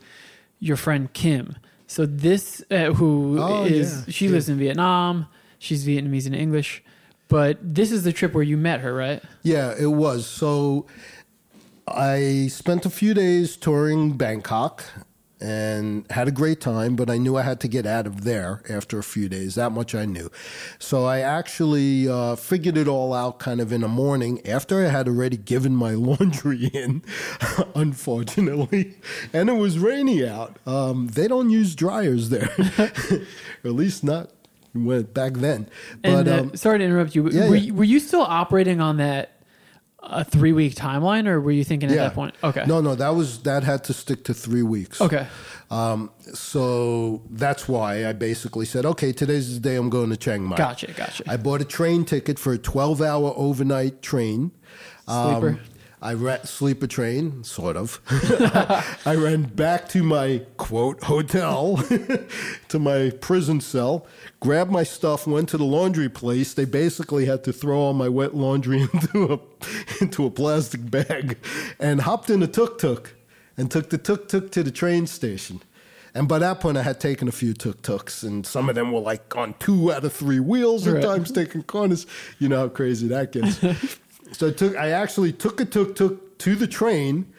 your friend Kim. So this, uh, who is Oh, yeah, she yeah. lives in Vietnam. She's Vietnamese and English, but this is the trip where you met her, right? Yeah, it was. So I spent a few days touring Bangkok. and had a great time, but I knew I had to get out of there after a few days. That much I knew. So I actually uh, figured it all out kind of in the morning after I had already given my laundry in, unfortunately. And it was rainy out. Um, they don't use dryers there, at least not went back then. And But uh, um, sorry to interrupt you. yeah, were, yeah. You, were you still operating on that a three week timeline, or were you thinking at that point? Okay. No, no, that was that had to stick to three weeks. Okay. Um, so that's why I basically said, okay, today's the day I'm going to Chiang Mai. Gotcha. Gotcha. I bought a train ticket for a 12 hour overnight train. Um, I ran a train, sort of. I ran back to my quote hotel, to my prison cell, grabbed my stuff, went to the laundry place. They basically had to throw all my wet laundry into a into a plastic bag, and hopped in a tuk tuk, and took the tuk tuk to the train station. And by that point, I had taken a few tuk tuks, and some of them were like on two out of three wheels, Right. at times taking corners. You know how crazy that gets. So I took, I actually took a tuk tuk to the train,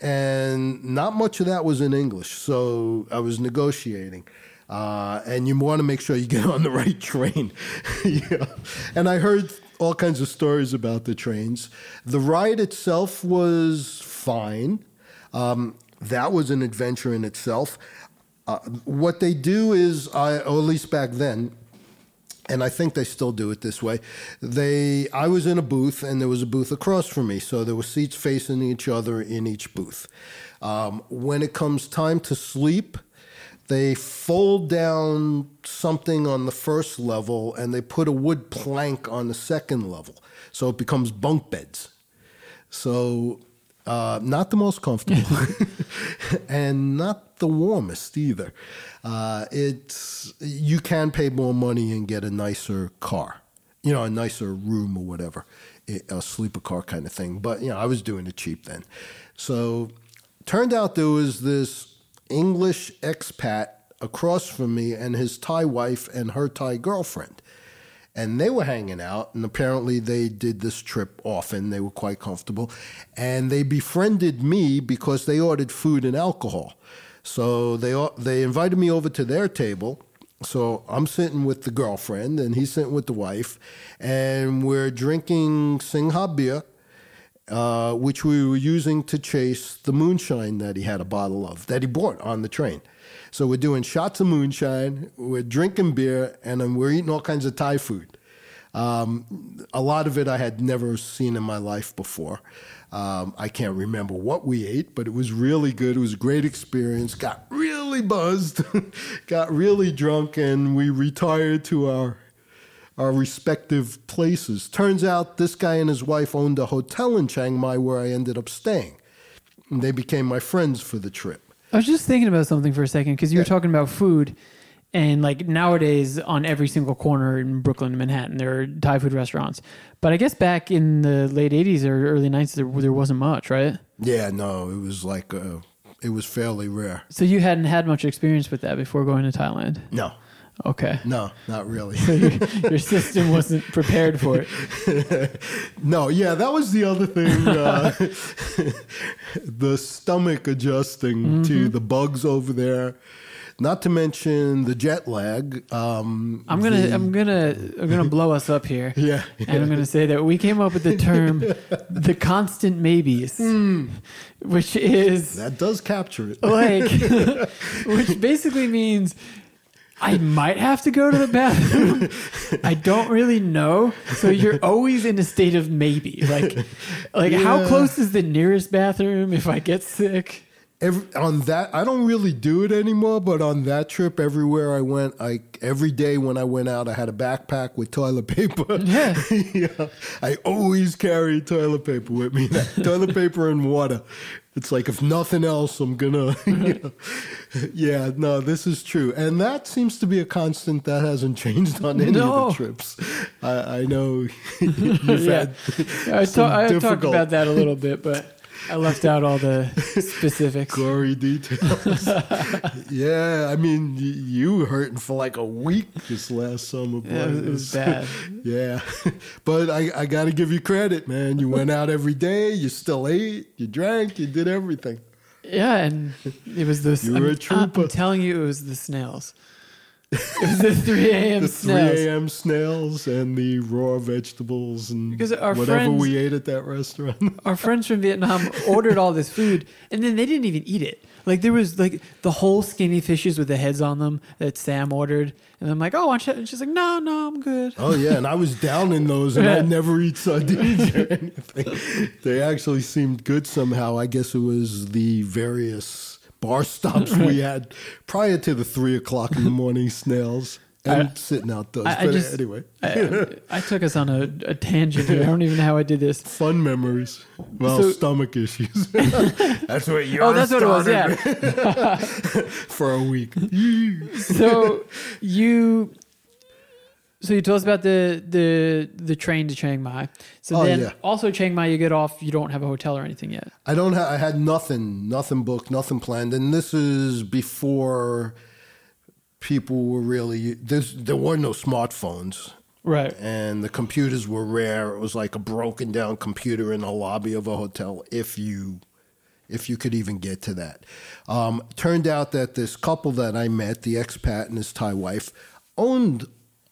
and not much of that was in English. So I was negotiating. Uh, and you want to make sure you get on the right train. yeah. And I heard all kinds of stories about the trains. The ride itself was fine. Um, that was an adventure in itself. Uh, what they do is, I, or at least back then, and I think they still do it this way. They, I was in a booth, and there was a booth across from me, so there were seats facing each other in each booth. Um, when it comes time to sleep, they fold down something on the first level, and they put a wood plank on the second level, so it becomes bunk beds. So, uh, not the most comfortable, and not the warmest either. Uh, it's you can pay more money and get a nicer car, you know, a nicer room or whatever, a sleeper car kind of thing. But you know, I was doing it cheap then. So, turned out there was this English expat across from me and his Thai wife and her Thai girlfriend and they were hanging out and apparently they did this trip often. They were quite comfortable. And they befriended me because they ordered food and alcohol. So they they invited me over to their table. So I'm sitting with the girlfriend and he's sitting with the wife and we're drinking Singha beer uh, which we were using to chase the moonshine that he had a bottle of that he bought on the train. So we're doing shots of moonshine, we're drinking beer, and we're eating all kinds of Thai food. Um, a lot of it I had never seen in my life before. Um, I can't remember what we ate, but it was really good. It was a great experience. Got really buzzed, got really drunk, and we retired to our our respective places. Turns out this guy and his wife owned a hotel in Chiang Mai where I ended up staying. And they became my friends for the trip. I was just thinking about something for a second because you were talking about food, and like nowadays on every single corner in Brooklyn and Manhattan there are Thai food restaurants. But I guess back in the late '80s or early '90s there, there wasn't much, right? Yeah, no, it was like, uh, it was fairly rare. So you hadn't had much experience with that before going to Thailand. No, Okay, no, not really. so your, your system wasn't prepared for it. no, yeah, that was the other thing. Uh, the stomach adjusting to the bugs over there. Not to mention the jet lag. Um, I'm gonna the- I'm gonna I'm gonna blow us up here. Yeah, And I'm gonna say that we came up with the term the constant maybes, which is that does capture it. like which basically means I might have to go to the bathroom. I don't really know. So you're always in a state of maybe. Like like how close is the nearest bathroom if I get sick? Every, on that, I don't really do it anymore. But on that trip, everywhere I went, I every day when I went out, I had a backpack with toilet paper. Yeah. yeah, I always carry toilet paper with me. toilet paper and water. It's like if nothing else, I'm gonna. you know. Yeah, no, this is true, and that seems to be a constant that hasn't changed on any No. of the trips. I, I know you've Yeah. had. I, ta- I talked about that a little bit, but I left out all the specifics. gory details. yeah, I mean, you were hurting for like a week this last summer. Boy. Yeah, it was- bad. Yeah, but I, I got to give you credit, man. You went out every day. You still ate. You drank. You did everything. Yeah, and it was those. You were a I'm, trooper. I'm telling you, it was the snails. It was the 3 a.m. the 3 snails. a.m. snails and the raw vegetables and Because our whatever friends- we ate at that restaurant. Our friends from Vietnam ordered all this food, and then they didn't even eat it. Like there was like the whole skinny fishes with the heads on them that Sam ordered, and I'm like, "Oh, want you-" and she's like, "No, no, I'm good." oh yeah, and I was down in those, and I never eat sardines or anything. They actually seemed good somehow. I guess it was the various bar stops we had prior to the three o'clock in the morning snails and I- sitting outdoors. I- I but just- anyway, I, I took us on a, a tangent here. I don't even know how I did this. fun memories. Well, So- stomach issues. that's what you. Oh, that's what it was. Yeah. for a week. so you so you told us about the the the train to Chiang Mai. So Oh, then yeah. also Chiang Mai, you get off. You don't have a hotel or anything yet. I don't. Ha- I had nothing, nothing booked, nothing planned, and this is before people were really. There's, there were no smartphones, Right. and the computers were rare. It was like a broken down computer in the lobby of a hotel, if you, if you could even get to that. Um, turned out that this couple that I met, the expat and his Thai wife, owned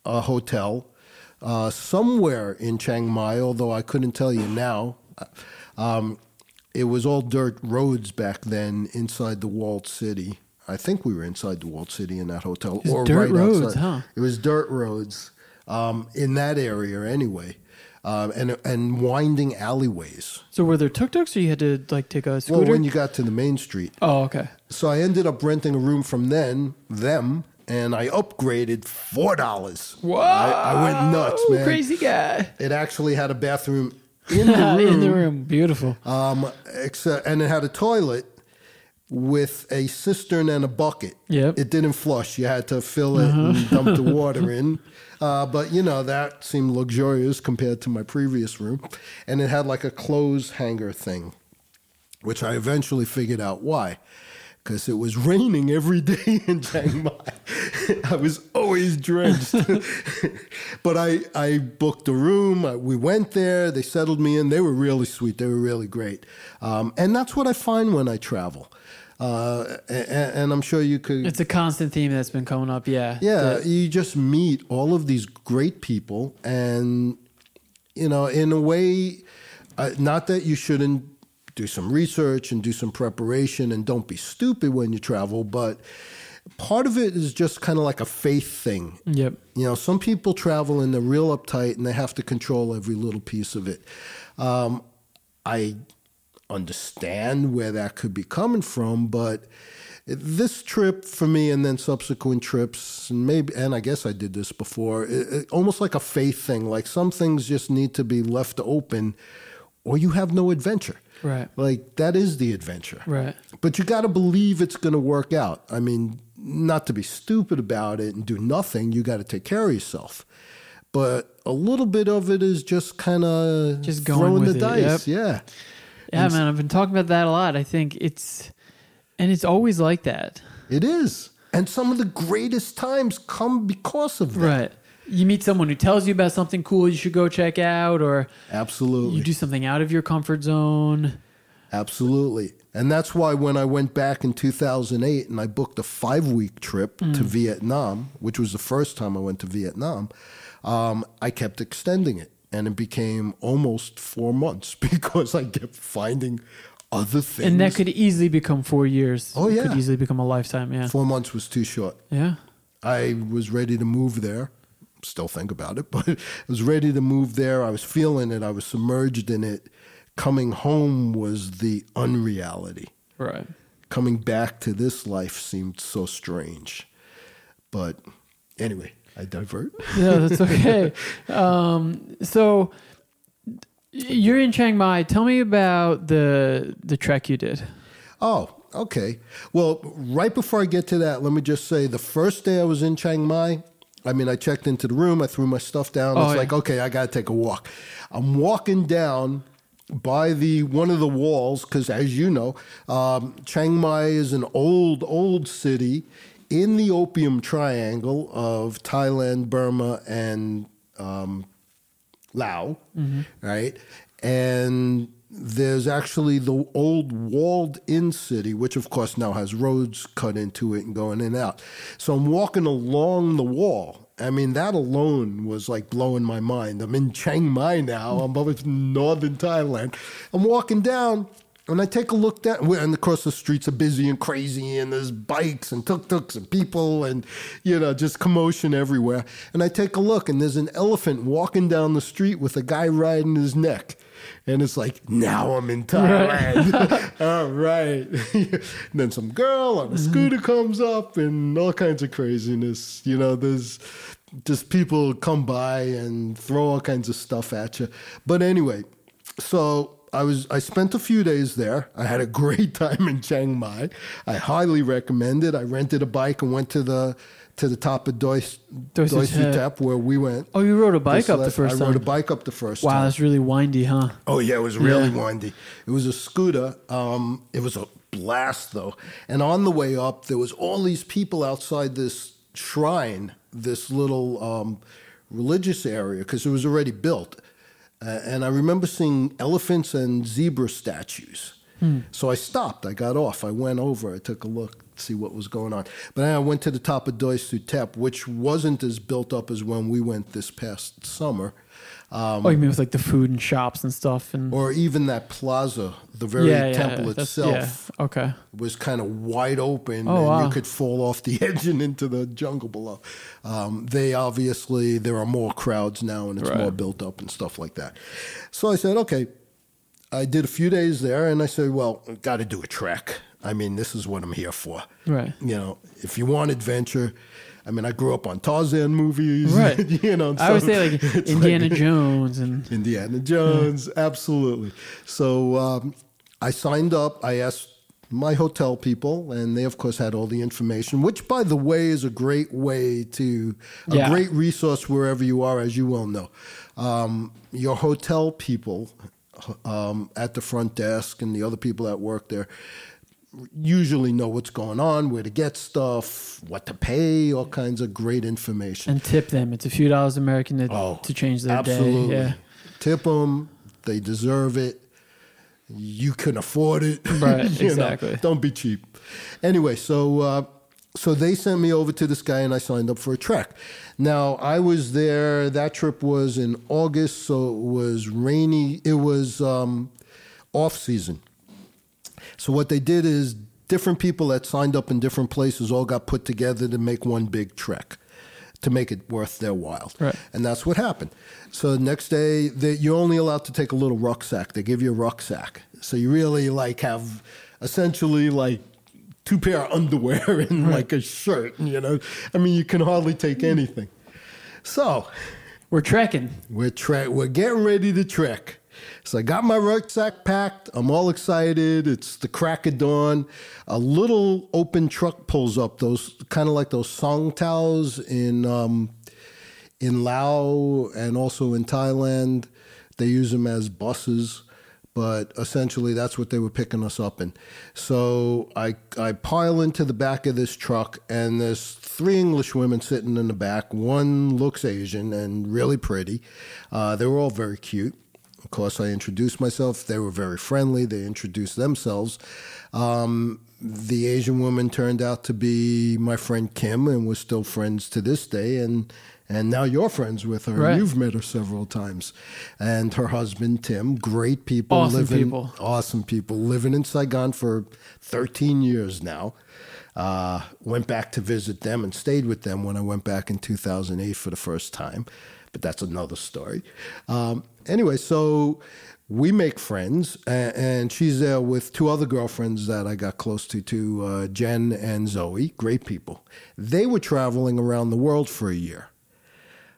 a hotel uh, somewhere in Chiang Mai, although I couldn't tell you now. Um, it was all dirt roads back then inside the walled city. I think we were inside the walled city in that hotel, was dirt roads, huh? It was dirt roads um, in that area anyway, um, and and winding alleyways. So were there tuk tuks, or you had to like take a Well, when you got to the main street, oh, okay. so I ended up renting a room from then them, and I upgraded four dollars. Wow. I, I went nuts, man. Crazy guy. It actually had a bathroom in the room. in the room. Beautiful. Um, except, and it had a toilet with a cistern and a bucket. Yep. It didn't flush. You had to fill it and dump the water in. Uh, but, you know, that seemed luxurious compared to my previous room. And it had like a clothes hanger thing, which I eventually figured out why. Because it was raining every day in Chiang Mai. I was always drenched. but I, I booked a room. I, we went there. They settled me in. They were really sweet. They were really great. Um, and that's what I find when I travel. Uh, and, and I'm sure you could. It's a constant theme that's been coming up. Yeah. Yeah, The- you just meet all of these great people, and you know, in a way, uh, not that you shouldn't do some research and do some preparation and don't be stupid when you travel, but part of it is just kind of like a faith thing. Yep. You know, some people travel and they're real uptight and they have to control every little piece of it. Um, I understand where that could be coming from, but this trip for me and then subsequent trips, and maybe, and I guess I did this before, it, it- almost like a faith thing. Like some things just need to be left open, or you have no adventure. Right. Like that is the adventure. Right. But you got to believe it's going to work out. I mean, not to be stupid about it and do nothing. You got to take care of yourself. But a little bit of it is just kind of Just going throwing with the it, dice. yep. Yeah. Yeah, And- man. I've been talking about that a lot. I think it's, and it's always like that. It is. And some of the greatest times come because of that. Right. You meet someone who tells you about something cool you should go check out, or Absolutely. you do something out of your comfort zone. Absolutely. And that's why when I went back in 2008 and I booked a five week trip to Vietnam, which was the first time I went to Vietnam, um, I kept extending it. And it became almost four months because I kept finding other things. And that could easily become four years. Oh, It yeah. Could easily become a lifetime. Yeah. four months was too short. Yeah. I was ready to move there. Still think about it, but I was ready to move there. I was feeling it. I was submerged in it. Coming home was the unreality. Right. Coming back to this life seemed so strange. But anyway, I divert. Yeah, that's okay. um, so you're in Chiang Mai. Tell me about the the trek you did. Oh, okay. Well, right before I get to that, let me just say the first day I was in Chiang Mai, I mean, I checked into the room, I threw my stuff down. Oh, it's yeah. like, okay, I got to take a walk. I'm walking down by the one of the walls because, as you know, um, Chiang Mai is an old, old city in the opium triangle of Thailand, Burma, and um, Lao, right? And there's actually the old walled in city, which of course now has roads cut into it and going in and out. So I'm walking along the wall. I mean, that alone was like blowing my mind. I'm in Chiang Mai now. I'm over in northern Thailand. I'm walking down and I take a look down, and of course the streets are busy and crazy, and there's bikes and tuk tuks and people, and you know just commotion everywhere. And I take a look, and there's an elephant walking down the street with a guy riding his neck. And it's like, now I'm in Thailand. all right. and then some girl on a mm-hmm. scooter comes up and all kinds of craziness. You know, there's just people come by and throw all kinds of stuff at you. But anyway, so I was I spent a few days there. I had a great time in Chiang Mai. I highly recommend it. I rented a bike and went to the to the top of Doi Doi Suthep. Suthep where we went. Oh, you rode a bike up the first I time. I rode a bike up the first Wow, time. that's really windy, huh? Oh yeah, it was really Yeah. windy. It was a scooter. Um, it was a blast though. And on the way up, there was all these people outside this shrine, this little um, religious area, because it was already built. Uh, and I remember seeing elephants and zebra statues. So I stopped. I got off. I went over. I took a look, see what was going on. But then I went to the top of Doi Suthep, which wasn't as built up as when we went this past summer. Um, oh, you mean with like the food and shops and stuff and or even that plaza, the very yeah, yeah, temple that's- itself Yeah. Okay. was kind of wide open, Oh, and wow. you could fall off the edge and into the jungle below. Um, they obviously there are more crowds now, and it's Right. more built up and stuff like that. So I said, okay. I did a few days there, and I said, well, got to do a trek. I mean, this is what I'm here for. Right. You know, if you want adventure. I mean, I grew up on Tarzan movies, Right. you know. I would say like Indiana Jones and Indiana Jones, absolutely. So um, I signed up. I asked my hotel people, and they, of course, had all the information, which, by the way, is a great way to, a Yeah. great resource wherever you are, as you well know. Um, your hotel people um, at the front desk and the other people that work there usually know what's going on, where to get stuff, what to pay, all kinds of great information. and tip them. It's a few dollars American to, Oh, to change their Absolutely. day. Yeah. Tip them. They deserve it. You can afford it. Right, You know, exactly. don't be cheap. Anyway, so uh, so they sent me over to this guy, and I signed up for a trek. Now I was there. That trip was in August, so it was rainy. It was um, off season. So what they did is different people that signed up in different places all got put together to make one big trek to make it worth their while. Right. And that's what happened. So the next day, they, you're only allowed to take a little rucksack. They give you a rucksack. So you really like have essentially like two pair of underwear and like a shirt, you know? I mean, you can hardly take anything. So We're trekking. we're tre- we're getting ready to trek. So I got my rucksack packed. I'm all excited. It's the crack of dawn. A little open truck pulls up. Those kind of like those songthaews in um, in Laos and also in Thailand. They use them as buses, but essentially that's what they were picking us up in. So I I pile into the back of this truck, and there's three English women sitting in the back. One looks Asian and really pretty. Uh, they were all very cute. Course, I introduced myself. They were very friendly. They introduced themselves. Um, the Asian woman turned out to be my friend Kim, and we're still friends to this day. And and now you're friends with her. Right. You've met her several times, and her husband Tim. Great people. Awesome living, people. Awesome people living in Saigon for 13 years now. Uh, went back to visit them and stayed with them when I went back in 2008 for the first time, but that's another story. Um, anyway, so we make friends, and, and she's there with two other girlfriends that I got close to, to uh, Jen and Zoe. Great people. They were traveling around the world for a year.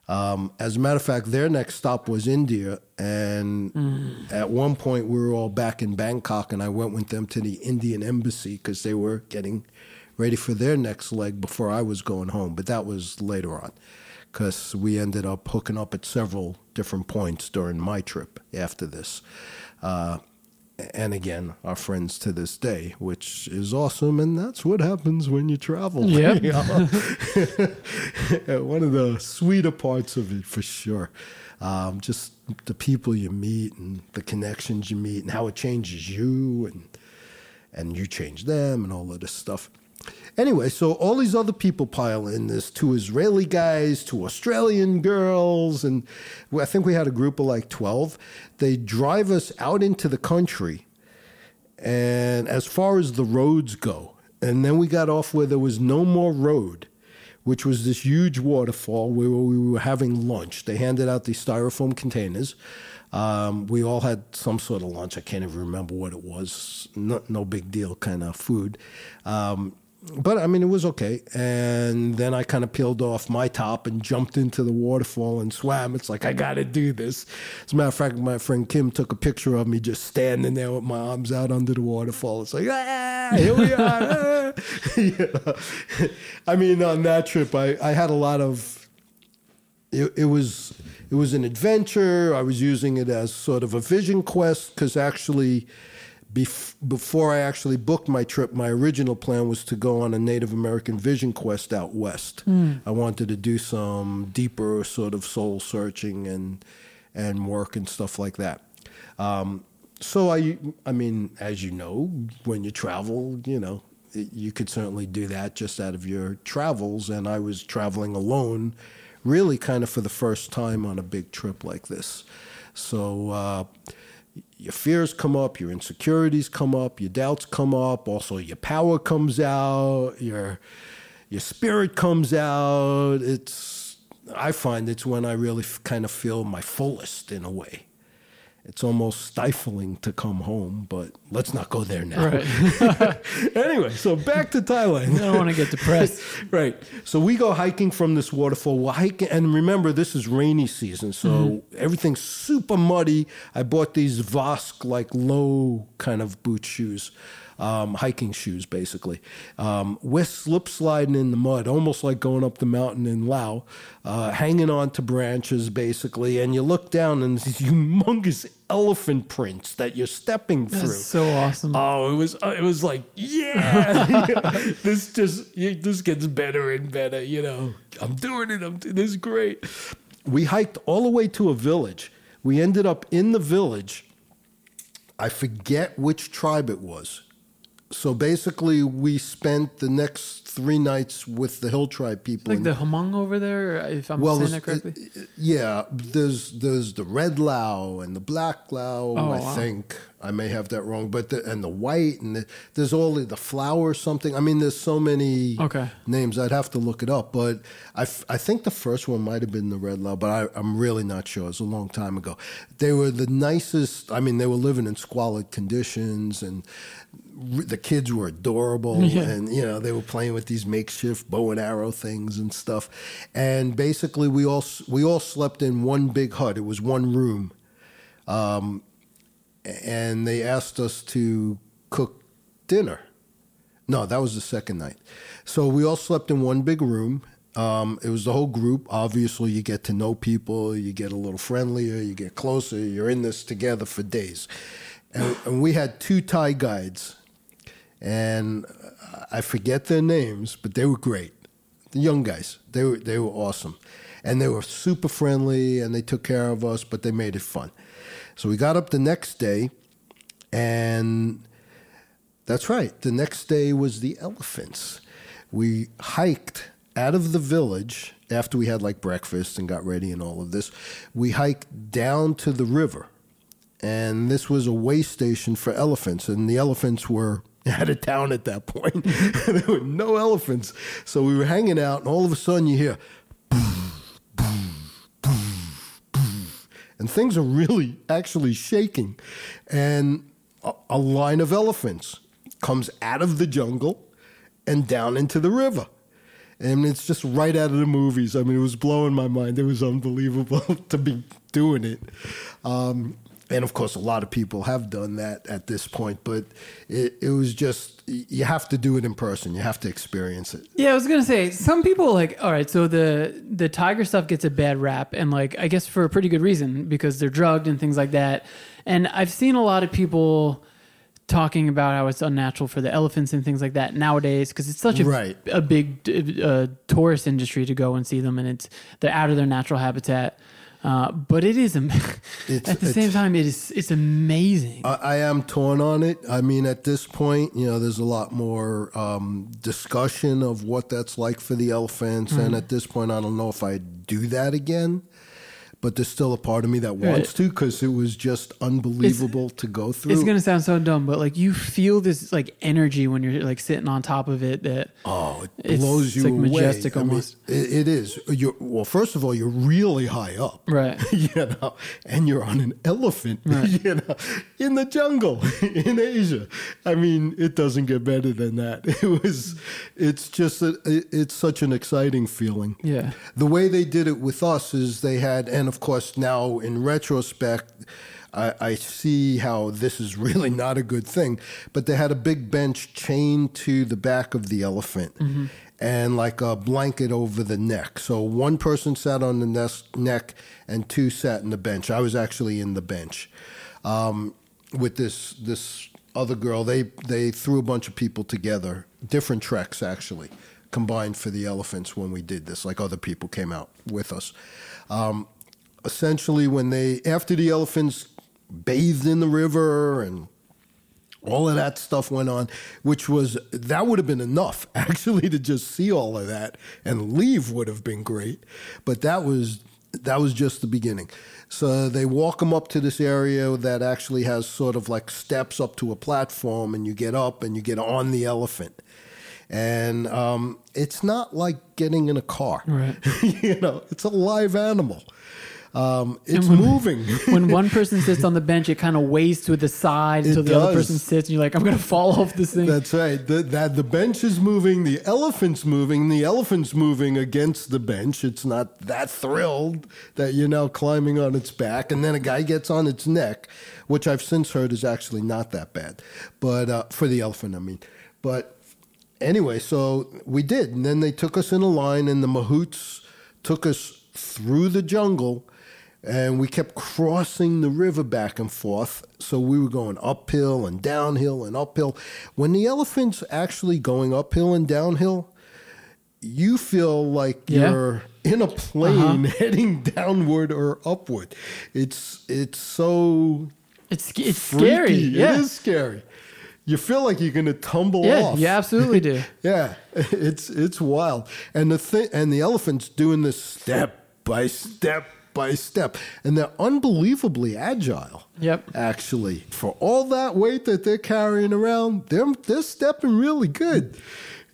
Um, as a matter of fact, their next stop was India, and at one point we were all back in Bangkok, and I went with them to the Indian embassy because they were getting ready for their next leg before I was going home. But that was later on, because we ended up hooking up at several different points during my trip after this. Uh, and again, our friends to this day, which is awesome. And that's what happens when you travel. Yep. You know? One of the sweeter parts of it, for sure. Um, just the people you meet and the connections you meet and how it changes you and and you change them and all of this stuff. Anyway, so all these other people pile in. There's two Israeli guys, two Australian girls, and I think we had a group of like 12. They drive us out into the country, and as far as the roads go, and then we got off where there was no more road, which was this huge waterfall where we were having lunch. They handed out these styrofoam containers. Um, we all had some sort of lunch. I can't even remember what it was. No, no big deal kind of food. Um, but I mean, it was okay. And then I kind of peeled off my top and jumped into the waterfall and swam. It's like, I got to do this. As a matter of fact, my friend Kim took a picture of me just standing there with my arms out under the waterfall. It's like, ah, here we are. I mean, on that trip, I, I had a lot of, it, it was, it was an adventure. I was using it as sort of a vision quest because actually, bef- before I actually booked my trip, my original plan was to go on a Native American vision quest out west. I wanted to do some deeper sort of soul searching and and work and stuff like that. Um, so I, I mean, as you know, when you travel, you know, you could certainly do that just out of your travels. And I was traveling alone, really, kind of for the first time on a big trip like this. So. Uh, your fears come up, your insecurities come up, your doubts come up, also your power comes out, your your spirit comes out. It's I find it's when I really kind of feel my fullest in a way. It's almost stifling to come home, but let's not go there now. Right. anyway, so back to Thailand. I don't want to get depressed. right. So we go hiking from this waterfall. We're hiking, and remember, this is rainy season, so mm-hmm. everything's super muddy. I bought these Vasque, like low kind of boot shoes, um, hiking shoes, basically. Um, we're slip sliding in the mud, almost like going up the mountain in Laos, uh, hanging on to branches, basically. And you look down, and these humongous elephant prints that you're stepping through. That's so awesome. Oh, it was uh, it was like yeah, this just this gets better and better. You know, I'm doing it. I'm this is great. We hiked all the way to a village. We ended up in the village. I forget which tribe it was. So basically, we spent the next three nights with the hill tribe people. like in- the Hmong over there, if I'm well, saying that correctly. yeah, there's there's the red Lahu and the black Lahu. Oh, I wow. think I may have that wrong, but the, and the white and the, there's all the, the flower something. I mean, there's so many Okay. names. I'd have to look it up, but I, f- I think the first one might have been the red Lahu, but I, I'm really not sure. It was a long time ago. They were the nicest. I mean, they were living in squalid conditions and. The kids were adorable, Yeah. and you know they were playing with these makeshift bow and arrow things and stuff. And basically, we all we all slept in one big hut. It was one room, um, and they asked us to cook dinner. No, that was the second night. So we all slept in one big room. Um, it was the whole group. Obviously, you get to know people, you get a little friendlier, you get closer. You're in this together for days. And, and we had two Thai guides, and I forget their names, but they were great. The young guys, they were they were awesome, and they were super friendly, and they took care of us, but they made it fun. So we got up the next day, and that's right. The next day was the elephants. We hiked out of the village after we had like breakfast and got ready and all of this. We hiked down to the river. And this was a way station for elephants. And the elephants were out of town at that point. there were no elephants. So we were hanging out, and all of a sudden you hear and things are really actually shaking. And a, a line of elephants comes out of the jungle and down into the river. And it's just right out of the movies. I mean, it was blowing my mind. It was unbelievable to be doing it. Um, and of course, a lot of people have done that at this point, but it, it was just, you have to do it in person. You have to experience it. Yeah, I was gonna say some people like. All right, so the the tiger stuff gets a bad rap, and like I guess for a pretty good reason because they're drugged and things like that. And I've seen a lot of people talking about how it's unnatural for the elephants and things like that nowadays because it's such a Right. a big uh, tourist industry to go and see them, and it's they're out of their natural habitat. Uh, but it is am- It's- at the same time it is it's amazing. I, I am torn on it. I mean, at this point, you know, there's a lot more um, discussion of what that's like for the elephants, and at this point, I don't know if I'd do that again. But there's still a part of me that wants to because it was just unbelievable to go through. It's gonna sound so dumb, but like you feel this like energy when you're like sitting on top of it that Oh, it It's- blows it's you like away. majestic I mean, almost. it, it is. You're, well, first of all, you're really high up, Right. you know, and you're on an elephant, you know, in the jungle in Asia. I mean, it doesn't get better than that. It was. It's just. A, it- it's such an exciting feeling. Yeah. The way they did it with us is they had, and of course now in retrospect, I, I see how this is really not a good thing. But they had a big bench chained to the back of the elephant. And like a blanket over the neck. So one person sat on the nes- neck and two sat in the bench. I was actually in the bench um, with this this other girl. They they threw a bunch of people together, different treks actually, combined for the elephants when we did this. Like other people came out with us. Um, essentially, when they after the elephants bathed in the river and all of that stuff went on, which was that would have been enough actually to just see all of that and leave would have been great, but that was that was just the beginning. So they walk them up to this area that actually has sort of like steps up to a platform, and you get up and you get on the elephant. And um, it's not like getting in a car. Right. you know, it's a live animal. Um, it's when- moving. when one person sits on the bench, it kind of weighs to the side until the other person sits, and you're like, I'm gonna fall off this thing. That's right. The, that the bench is moving, the elephant's moving, the elephant's moving against the bench. It's not that thrilled that you're now climbing on its back, and then a guy gets on its neck, which I've since heard is actually not that bad, but uh, for the elephant, I mean. But anyway, so we did, and then they took us in a line, and the mahouts took us through the jungle. And we kept crossing the river back and forth. So we were going uphill and downhill and uphill. When the elephant's actually going uphill and downhill, you feel like Yeah. you're in a uh-huh. plane heading downward or upward. It's it's so it's it's freaky. scary. Yeah, It is scary. You feel like you're going to tumble yeah, off. you absolutely do. Yeah, it's it's wild, and the thing, and the elephants doing this step by step by step, and they're unbelievably agile. Yep. Actually, for all that weight that they're carrying around, they're they're stepping really good.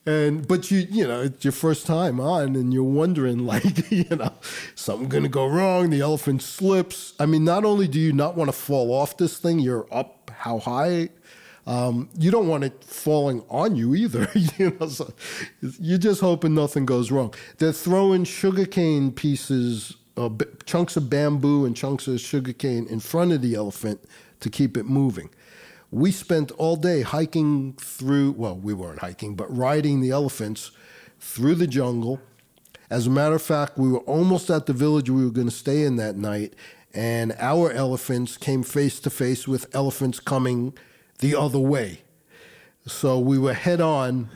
And but you you know it's your first time on, and you're wondering like you know something gonna go wrong. The elephant slips. I mean, not only do you not want to fall off this thing, you're up how high um, you don't want it falling on you either. you know, so you're just hoping nothing goes wrong. They're throwing sugarcane pieces, uh, b- chunks of bamboo and chunks of sugarcane in front of the elephant to keep it moving. We spent all day hiking through, well, we weren't hiking, but riding the elephants through the jungle. As a matter of fact, we were almost at the village we were going to stay in that night, and our elephants came face to face with elephants coming the other way. So we were head on.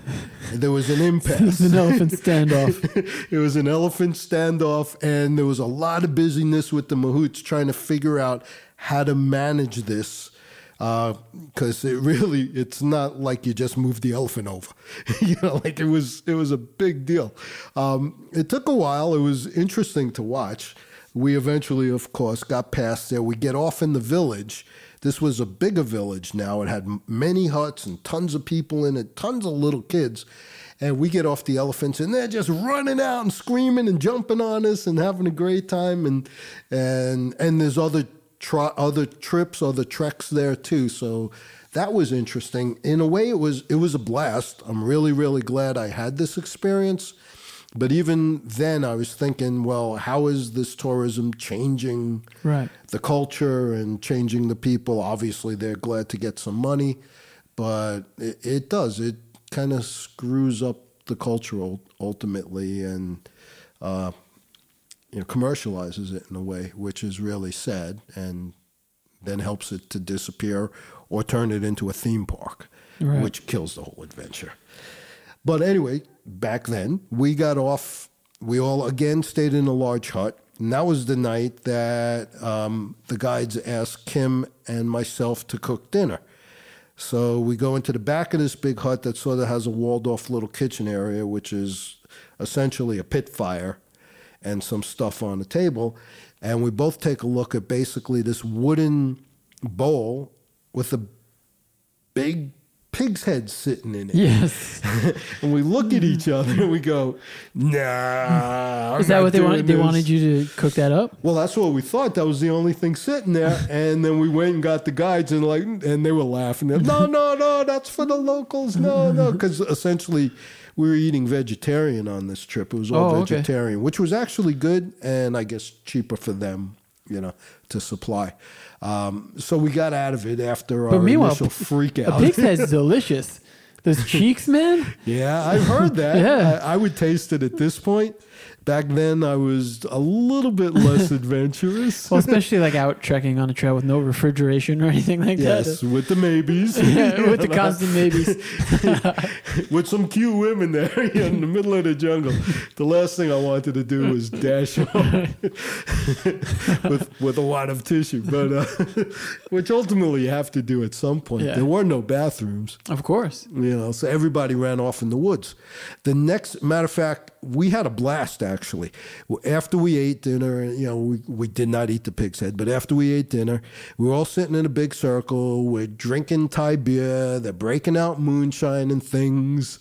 There was an impasse. It's an elephant standoff. it was an elephant standoff, and there was a lot of busyness with the mahouts trying to figure out how to manage this. Because it really, it's not like you just move the elephant over. you know, like it was, it was a big deal. Um, it took a while. It was interesting to watch. We eventually, of course, got past there. We get off in the village. This was a bigger village now. It had many huts and tons of people in it, tons of little kids. And we get off the elephants, and they're just running out and screaming and jumping on us and having a great time. And and and there's other tri- other trips, other treks there too. So that was interesting. In a way, it was it was a blast. I'm really really glad I had this experience. But even then, I was thinking, well, how is this tourism changing Right. the culture and changing the people? Obviously, they're glad to get some money, but it, it does. It kind of screws up the culture ultimately and uh, you know commercializes it in a way, which is really sad, and then helps it to disappear or turn it into a theme park, Right. which kills the whole adventure. But anyway, back then, we got off. We all again stayed in a large hut. And that was the night that um, the guides asked Kim and myself to cook dinner. So we go into the back of this big hut that sort of has a walled off little kitchen area, which is essentially a pit fire and some stuff on the table. And we both take a look at basically this wooden bowl with a big pig's head sitting in it. Yes. and we look at each other and we go, "Nah." I'm Is that what they wanted? They wanted you to cook that up? Well, that's what we thought. That was the only thing sitting there. And then we went and got the guides and like, and they were laughing. No, no, no, that's for the locals. No, no, because essentially we were eating vegetarian on this trip. It was all Oh, okay. vegetarian, which was actually good and I guess cheaper for them, you know, to supply. Um, so we got out of it after But our initial freak A out. pig's head's delicious. Those cheeks, man. Yeah, I've heard that. Yeah. I, I would taste it at this point. Back then, I was a little bit less adventurous. Well, especially like out trekking on a trail with no refrigeration or anything like yes, that. Yes, with the maybes. Yeah, with the constant maybes. with some cute women there in the middle of the jungle. The last thing I wanted to do was dash on with with a wad of tissue, but uh, which ultimately you have to do at some point. Yeah. There were no bathrooms. Of course. You know, so everybody ran off in the woods. The next matter of fact, we had a blast actually. After we ate dinner, you know, we, we did not eat the pig's head, but after we ate dinner, we were all sitting in a big circle. We're drinking Thai beer. They're breaking out moonshine and things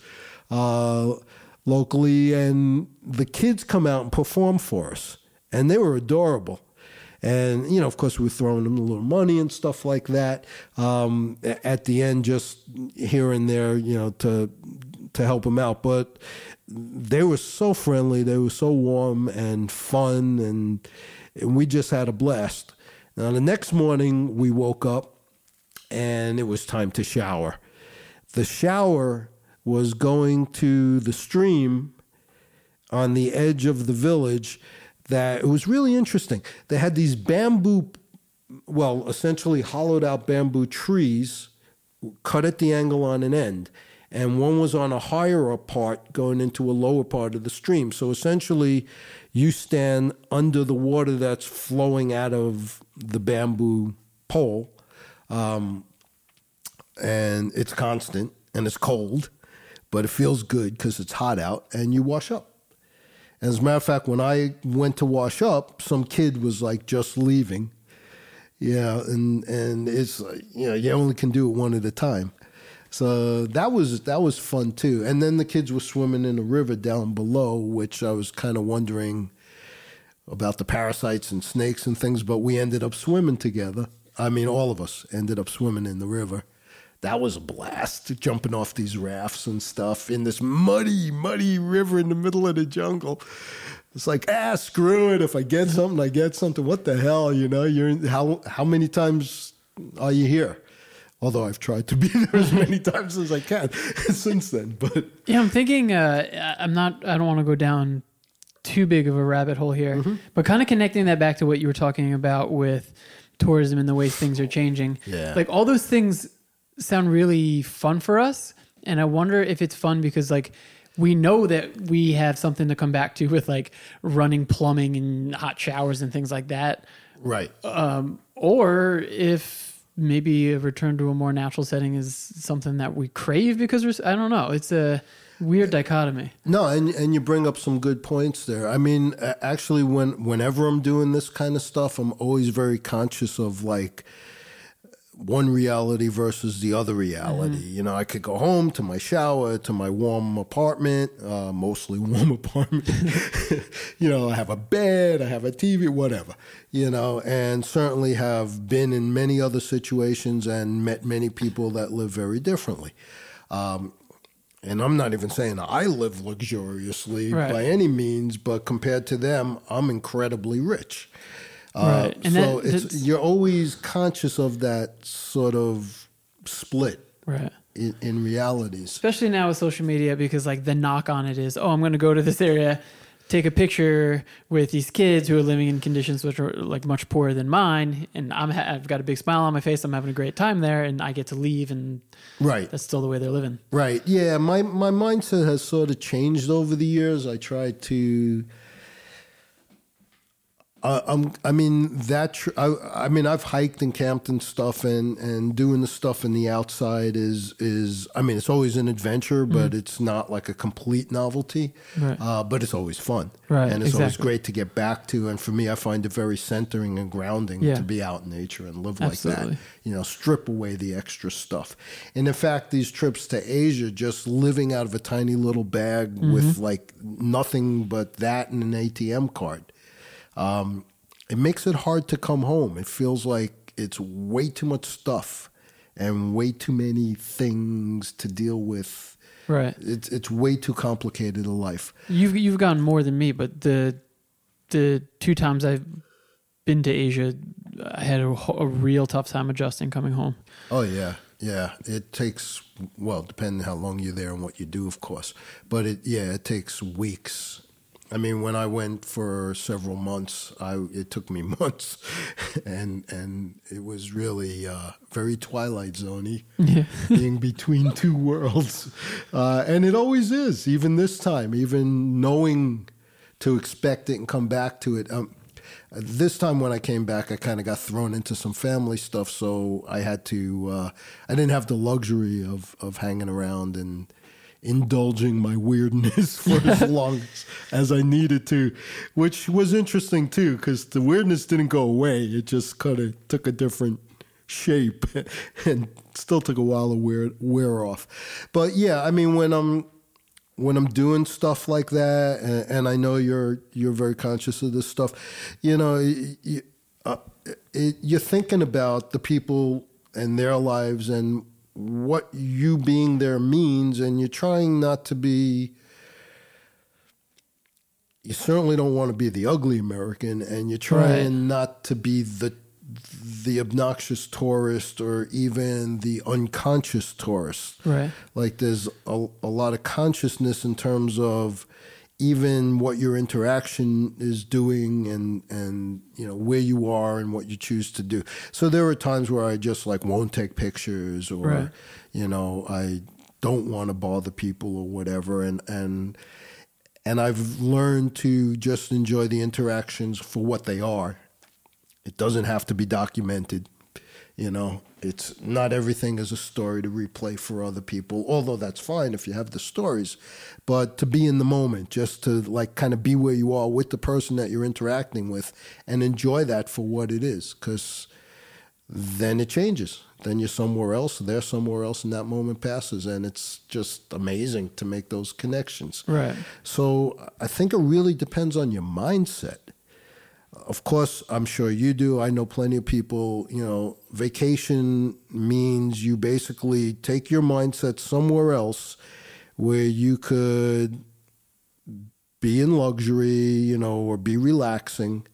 uh, locally, and the kids come out and perform for us, and they were adorable. And you know, of course, we were throwing them a little money and stuff like that. Um, at the end, just here and there, you know, to to help them out. But they were so friendly, they were so warm and fun, and, and we just had a blast. Now, the next morning, we woke up and it was time to shower. The shower was going to the stream on the edge of the village that it was really interesting. They had these bamboo, well, essentially hollowed out bamboo trees cut at the angle on an end. And one was on a higher part going into a lower part of the stream. So essentially, you stand under the water that's flowing out of the bamboo pole, um, and it's constant and it's cold, but it feels good because it's hot out, and you wash up. As a matter of fact, when I went to wash up, some kid was like just leaving. Yeah, and and it's you know you only can do it one at a time. So that was that was fun too. And then the kids were swimming in the river down below, which I was kind of wondering about the parasites and snakes and things. But we ended up swimming together. I mean, all of us ended up swimming in the river. That was a blast, jumping off these rafts and stuff in this muddy, muddy river in the middle of the jungle. It's like, ah, screw it. If I get something, I get something. What the hell, you know? You're in, how how many times are you here? Although I've tried to be there as many times as I can since then, but Yeah, I'm thinking. Uh, I'm not. I don't want to go down too big of a rabbit hole here, Mm-hmm. but kind of connecting that back to what you were talking about with tourism and the ways things are changing. Yeah. like all those things sound really fun for us, and I wonder if it's fun because like we know that we have something to come back to with like running plumbing and hot showers and things like that, right. um, or if maybe a return to a more natural setting is something that we crave because we're I don't know. It's a weird dichotomy. No, and and you bring up some good points there. I mean, actually, when whenever I'm doing this kind of stuff, I'm always very conscious of like one reality versus the other reality. You know, I could go home to my shower, to my warm apartment, uh, mostly warm apartment. you know, I have a bed, I have a TV, whatever. You know, and certainly have been in many other situations and met many people that live very differently. Um, and I'm not even saying I live luxuriously Right. by any means, but compared to them, I'm incredibly rich. Uh, Right. And so that- it's, you're always conscious of that sort of split Right. in, in realities. especially now with social media because like the knock on it is oh i'm going to go to this area take a picture with these kids who are living in conditions which are like much poorer than mine and i'm ha- i've got a big smile on my face i'm having a great time there and i get to leave and Right. that's still the way they're living Right. Yeah. My my mindset has sort of changed over the years. I try to. Uh, I'm, I mean that. Tr- I, I mean I've hiked and camped and stuff, and and doing the stuff in the outside is is. I mean it's always an adventure, but it's not like a complete novelty. Right. Uh, but it's always fun. Right, And it's always great to get back to. And for me, I find it very centering and grounding Yeah. to be out in nature and live like Absolutely. that you know, strip away the extra stuff. And in fact, these trips to Asia, just living out of a tiny little bag Mm-hmm. with like nothing but that and an ATM card, um, it makes it hard to come home. It feels like it's way too much stuff and way too many things to deal with. right It's it's way too complicated a life. you've you've gone more than me but the the two times i've been to asia i had a, a real tough time adjusting coming home Oh yeah, yeah. It takes well, depending how long you're there and what you do, of course. But it yeah, it takes weeks. I mean, when I went for several months, I it took me months, and and it was really uh, very Twilight Zoney, being between two worlds, uh, and it always is. Even this time, even knowing to expect it and come back to it. Um, this time when I came back, I kind of got thrown into some family stuff, so I had to. Uh, I didn't have the luxury of of hanging around and indulging my weirdness for as long as, I needed to, which was interesting too, because the weirdness didn't go away. It just kind of took a different shape, and still took a while to wear wear off. But yeah, I mean when I'm when I'm doing stuff like that, and, and I know you're you're very conscious of this stuff, you know, you, uh, it, you're thinking about the people and their lives and what you being there means, and you're trying not to be. You certainly don't want to be the ugly American, and you're trying Right. not to be the the obnoxious tourist or even the unconscious tourist right like there's a, a lot of consciousness in terms of even what your interaction is doing and and you know where you are and what you choose to do so there are times where i just like won't take pictures or Right. you know i don't want to bother people or whatever and and and i've learned to just enjoy the interactions for what they are it doesn't have to be documented. You know, it's not everything is a story to replay for other people, although that's fine if you have the stories. But to be in the moment, just to like kind of be where you are with the person that you're interacting with and enjoy that for what it is. Because then it changes. Then you're somewhere else, they're somewhere else, and that moment passes. And it's just amazing to make those connections. right So I think it really depends on your mindset. Of course, I'm sure you do. I know plenty of people, you know, vacation means you basically take your mindset somewhere else where you could be in luxury, you know, or be relaxing.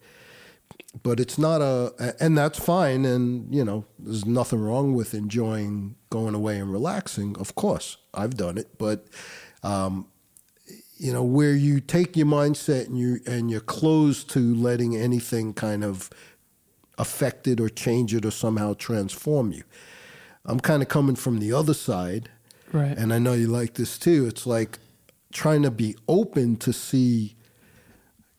But it's not a, and that's fine. And, you know, there's nothing wrong with enjoying going away and relaxing. Of course, I've done it. But, um, you know where you take your mindset and you and you're closed to letting anything kind of affect it or change it or somehow transform you. I'm kind of coming from the other side. Right. And i know you like this too. It's like trying to be open to see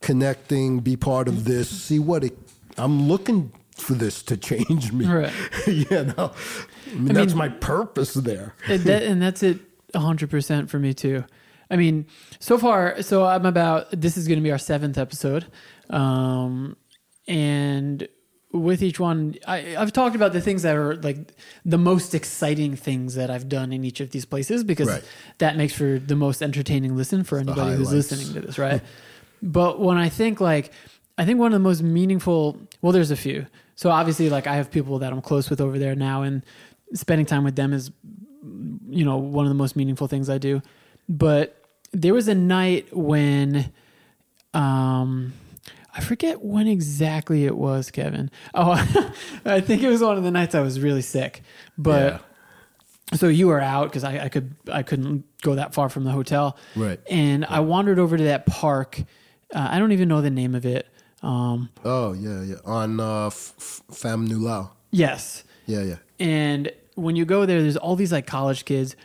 connecting be part of this see what it i'm looking for this to change me. Right. you know? I mean, I that's mean- my purpose there. and, that, and that's it 100% for me too i mean so far so i'm about this is going to be our seventh episode um, and with each one I, i've talked about the things that are like the most exciting things that i've done in each of these places because Right. that makes for the most entertaining listen for anybody who's listening to this right but when i think like i think one of the most meaningful well there's a few so obviously like i have people that i'm close with over there now and spending time with them is you know one of the most meaningful things I do. But there was a night when, um, I forget when exactly it was, Kevin. Oh, I think it was one of the nights I was really sick. But so you were out because I, I could I couldn't go that far from the hotel. Right. And I wandered over to that park. Uh, I don't even know the name of it. Um, Oh yeah, yeah. On uh, F- Pham Ngu Lao. yes. Yeah, yeah. And when you go there, there's all these like college kids.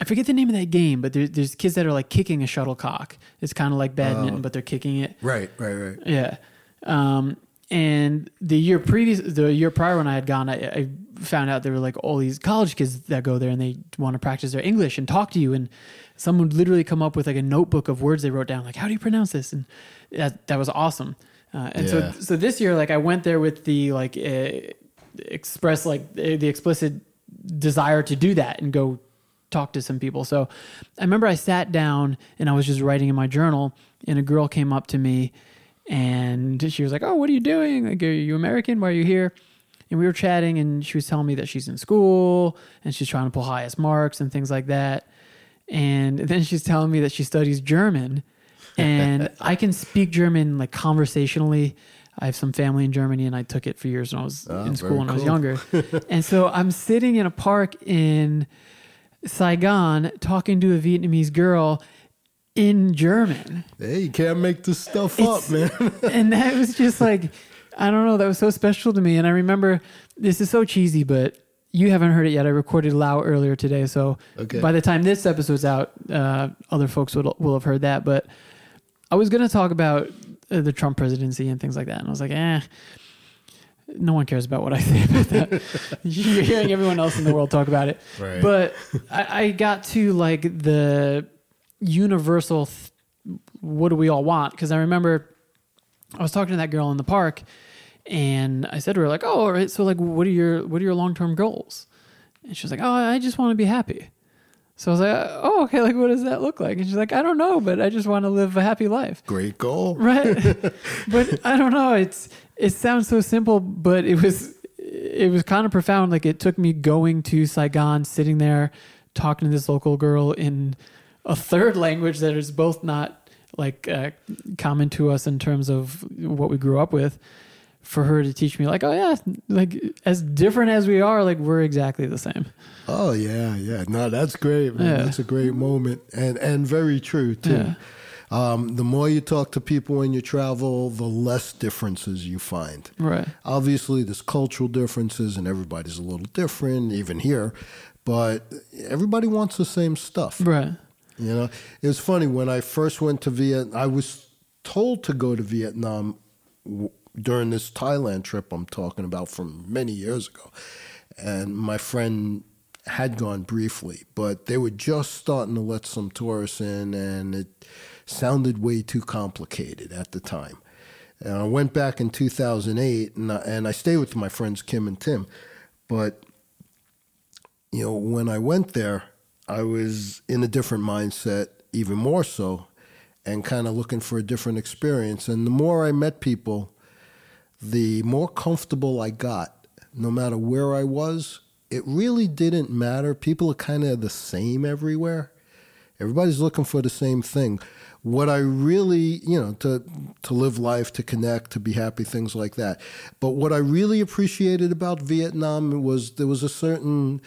I forget the name of that game, but there, there's kids that are like kicking a shuttlecock. It's kind of like badminton, but they're kicking it. Right, right, right. Yeah. Um, and the year previous, the year prior when I had gone, I, I found out there were like all these college kids that go there and they want to practice their English and talk to you. And someone would literally come up with like a notebook of words they wrote down, like, how do you pronounce this? And that, that was awesome. Uh, and Yeah. so, so this year, like I went there with the like, uh, express like uh, the explicit desire to do that and go talk to some people. So I remember I sat down and I was just writing in my journal, and a girl came up to me and she was like, "Oh, what are you doing? Like, are you American? Why are you here?" And we were chatting, and she was telling me that she's in school and she's trying to pull highest marks and things like that. And then she's telling me that she studies German, and I can speak German like conversationally. I have some family in Germany, and I took it for years when I was Ah, in school when I was younger. and so I'm sitting in a park in Saigon talking to a Vietnamese girl in German. Hey, you can't make this stuff It's- up, man. and that was just like I don't know, that was so special to me. And I remember this is so cheesy, but you haven't heard it yet. I recorded Lao earlier today, so Okay. by the time this episode's out, uh, other folks will will have heard that. But I was going to talk about uh, the Trump presidency and things like that, and I was like, eh. No one cares about what I say about that. You're hearing everyone else in the world talk about it. Right. But I, I got to like the universal th- what do we all want? Because I remember I was talking to that girl in the park and I said to her, like, oh, all right, so like what are your what are your long term goals? And she was like, Oh, I just want to be happy. So I was like, Oh, okay, like what does that look like? And she's like, I don't know, but I just want to live a happy life. Great goal. Right. but I don't know. It's it sounds so simple, but it was it was kind of profound. Like it took me going to Saigon, sitting there, talking to this local girl in a third language that is both not like uh, common to us in terms of what we grew up with. For her to teach me, like, oh yeah, like as different as we are, like we're exactly the same. Oh yeah, yeah. No, that's great, man. Yeah. That's a great moment, and and very true too. Yeah. Um, the more you talk to people when you travel, the less differences you find. Right. Obviously, there's cultural differences, and everybody's a little different, even here. But everybody wants the same stuff. Right. You know, it was funny when I first went to Vietnam. I was told to go to Vietnam w- during this Thailand trip I'm talking about from many years ago, and my friend had gone briefly, but they were just starting to let some tourists in, and it sounded way too complicated at the time. And I went back in 2008, and I, and I stayed with my friends Kim and Tim, but you know, when I went there, I was in a different mindset, even more so, and kind of looking for a different experience. And the more I met people, the more comfortable I got, no matter where I was. It really didn't matter. People are kind of the same everywhere. Everybody's looking for the same thing. What I really, you know, to to live life, to connect, to be happy, things like that. But what I really appreciated about Vietnam was there was a certain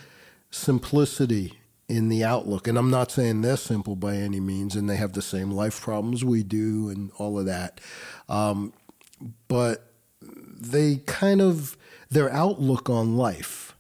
simplicity in the outlook. And I'm not saying they're simple by any means, and they have the same life problems we do, and all of that. Um, but they kind of their outlook on life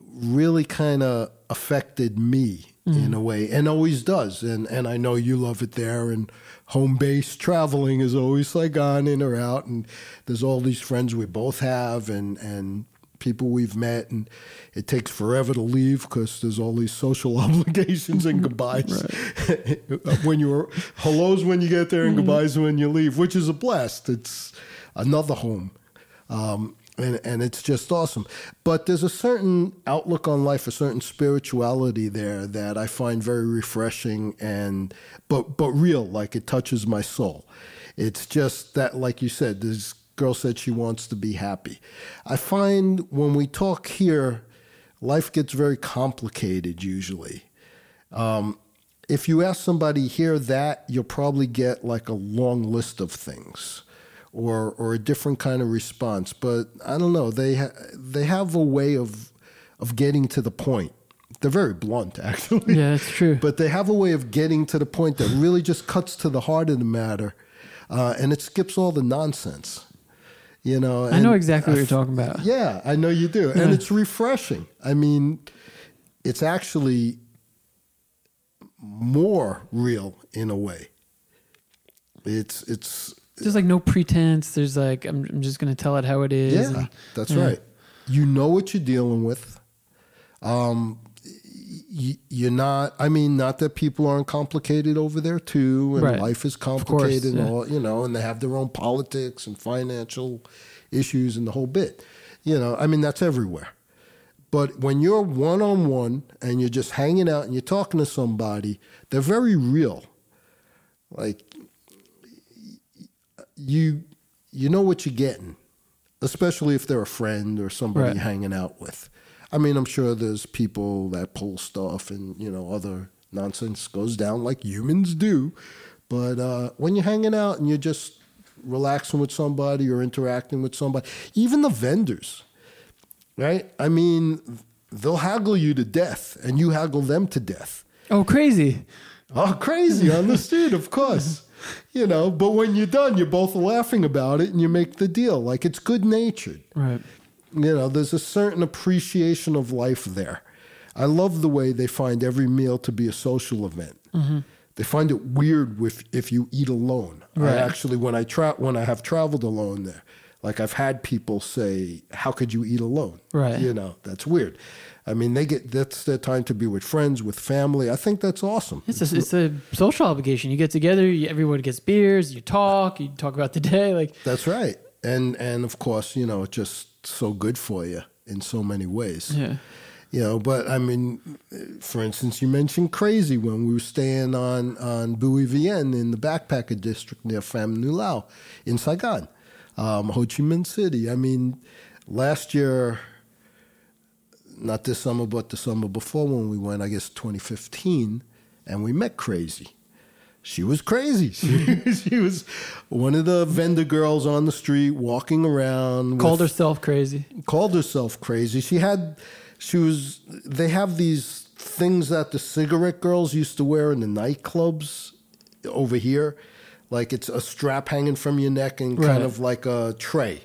really kind of affected me in a way and always does. And and I know you love it there. And home base traveling is always like on in or out. And there's all these friends we both have and and people we've met. And it takes forever to leave because there's all these social obligations and goodbyes. When you're hellos when you get there and goodbyes when you leave which is a blast. It's another home. Um, and, and it's just awesome. But there's a certain outlook on life, a certain spirituality there that I find very refreshing and but but real, like it touches my soul. It's just that, like you said, this girl said she wants to be happy. I find when we talk here, life gets very complicated usually. Um, if you ask somebody here that, you'll probably get like a long list of things or or a different kind of response. But I don't know. They ha- they have a way of of getting to the point. They're very blunt, actually. Yeah, that's true. But they have a way of getting to the point that really just cuts to the heart of the matter, uh, and it skips all the nonsense. You know, I know exactly what you're talking about. Yeah, I know you do, Yeah. and it's refreshing. I mean, it's actually more real in a way. It's it's There's like no pretense. There's like I'm, I'm just gonna tell it how it is. Yeah, and- that's yeah. right. You know what you're dealing with. Um, y- you're not. I mean, not that people aren't complicated over there too, and Right. life is course, complicated, and yeah. all you know, and they have their own politics and financial issues and the whole bit. You know, I mean, that's everywhere. But when you're one on one and you're just hanging out and you're talking to somebody, they're very real. Like you you know what you're getting, especially if they're a friend or somebody Right. hanging out with. I mean, I'm sure there's people that pull stuff and you know other nonsense goes down like humans do. But uh, when you're hanging out and you're just relaxing with somebody or interacting with somebody, even the vendors, right? I mean, they'll haggle you to death, and you haggle them to death. Oh, crazy! Oh, crazy on the street, of course. You know, but when you're done, you're both laughing about it and you make the deal. Like it's good natured. Right. You know, there's a certain appreciation of life there. I love the way they find every meal to be a social event. Mm-hmm. They find it weird if if you eat alone. Right. I actually, when I tra- when I have traveled alone there, like I've had people say, "How could you eat alone?" Right. You know, that's weird. I mean, they get that's their time to be with friends, with family. I think that's awesome. It's a, it's a social obligation. You get together. You, everyone gets beers. You talk. You talk about the day. Like That's right. And and of course, you know, it's just so good for you in so many ways. yeah. You know, but I mean, for instance, you mentioned crazy when we were staying on on Bui Vien in the backpacker district near Pham Ngu Lao in Saigon, um, Ho Chi Minh City. I mean, last year, not this summer, but the summer before when we went, I guess 2015, and we met Crazy. She was crazy. She, she was one of the vendor girls on the street walking around. with- Called herself crazy. called herself crazy. She had, she was. They have these things that the cigarette girls used to wear in the nightclubs over here, like it's a strap hanging from your neck and Right. kind of like a tray,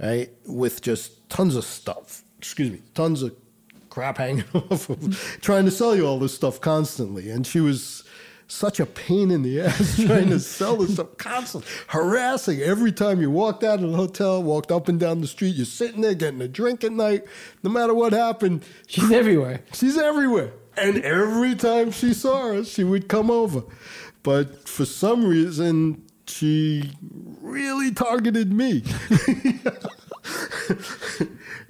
right, with just tons of stuff. Excuse me, tons of crap hanging off of, trying to sell you all this stuff constantly, and she was. Such a pain in the ass trying to sell this stuff, constantly harassing every time you walked out of the hotel, walked up and down the street. You're sitting there getting a drink at night. No matter what happened, She's everywhere. She's everywhere. And every time she saw us, she would come over. But for some reason, she really targeted me.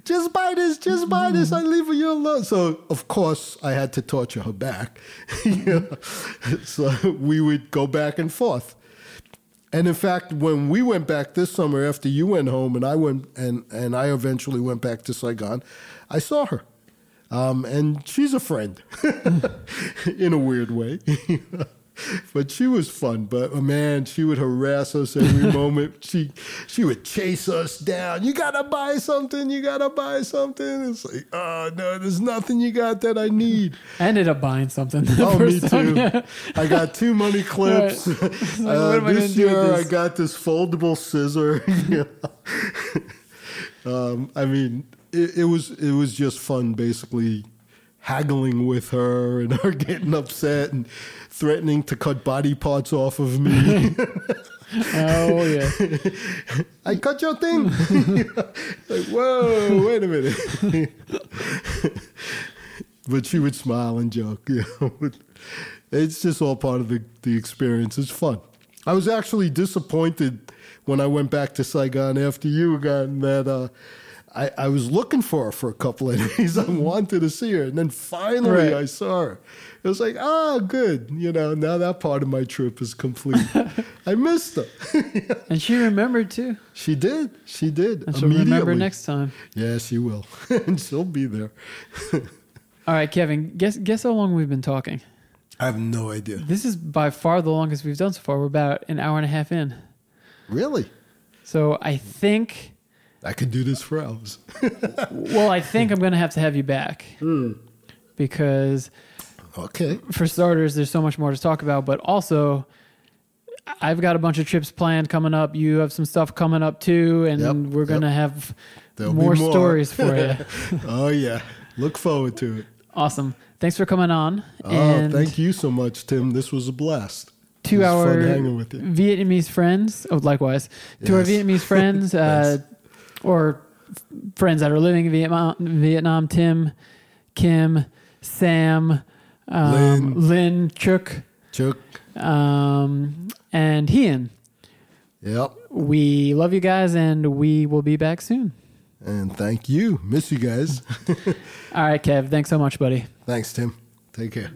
just buy this, just buy this, I leave you alone. So, of course, I had to torture her back. So we would go back and forth. And in fact, when we went back this summer after you went home and I went and, and I eventually went back to Saigon, I saw her. Um, and she's a friend in a weird way. but she was fun. But oh, man, she would harass us every moment. She she would chase us down. You gotta buy something. You gotta buy something. It's like, oh no, there's nothing you got that I need. I ended up buying something. Oh, me too. yeah. I got two money clips. Right. Uh, I gonna this year, I got this foldable scissor. um, I mean, it, it was it was just fun, basically haggling with her and her getting upset and threatening to cut body parts off of me. Oh yeah. I cut your thing. like, whoa, wait a minute. but she would smile and joke. You know? It's just all part of the, the experience. It's fun. I was actually disappointed when I went back to Saigon after you got that. Uh, I, I was looking for her for a couple of days. I wanted to see her. And then finally Right. I saw her. It was like, ah, good. You know, now that part of my trip is complete. I missed her. And she remembered too. She did. She did. And she'll remember next time. Yeah, she will. and she'll be there. All right, Kevin. Guess guess how long we've been talking. I have no idea. This is by far the longest we've done so far. We're about an hour and a half in. Really? So I think, I could do this for hours. well, I think I'm going to have to have you back because, okay. for starters, there's so much more to talk about. But also, I've got a bunch of trips planned coming up. You have some stuff coming up too, and Yep, we're going to yep. have There'll more, more. stories for you. oh yeah. Look forward to it. awesome. Thanks for coming on. Oh, and thank you so much, Tim. This was a blast. to It was our fun hanging with you. Vietnamese friends. Oh, likewise to our Vietnamese friends uh, or friends that are living in Vietnam. Vietnam. Tim, Kim, Sam, um, Lynn. Lynn, Chook, Chuck. um, and Hian. Yep. We love you guys, and we will be back soon. And thank you. Miss you guys. All right, Kev. Thanks so much, buddy. Thanks, Tim. Take care.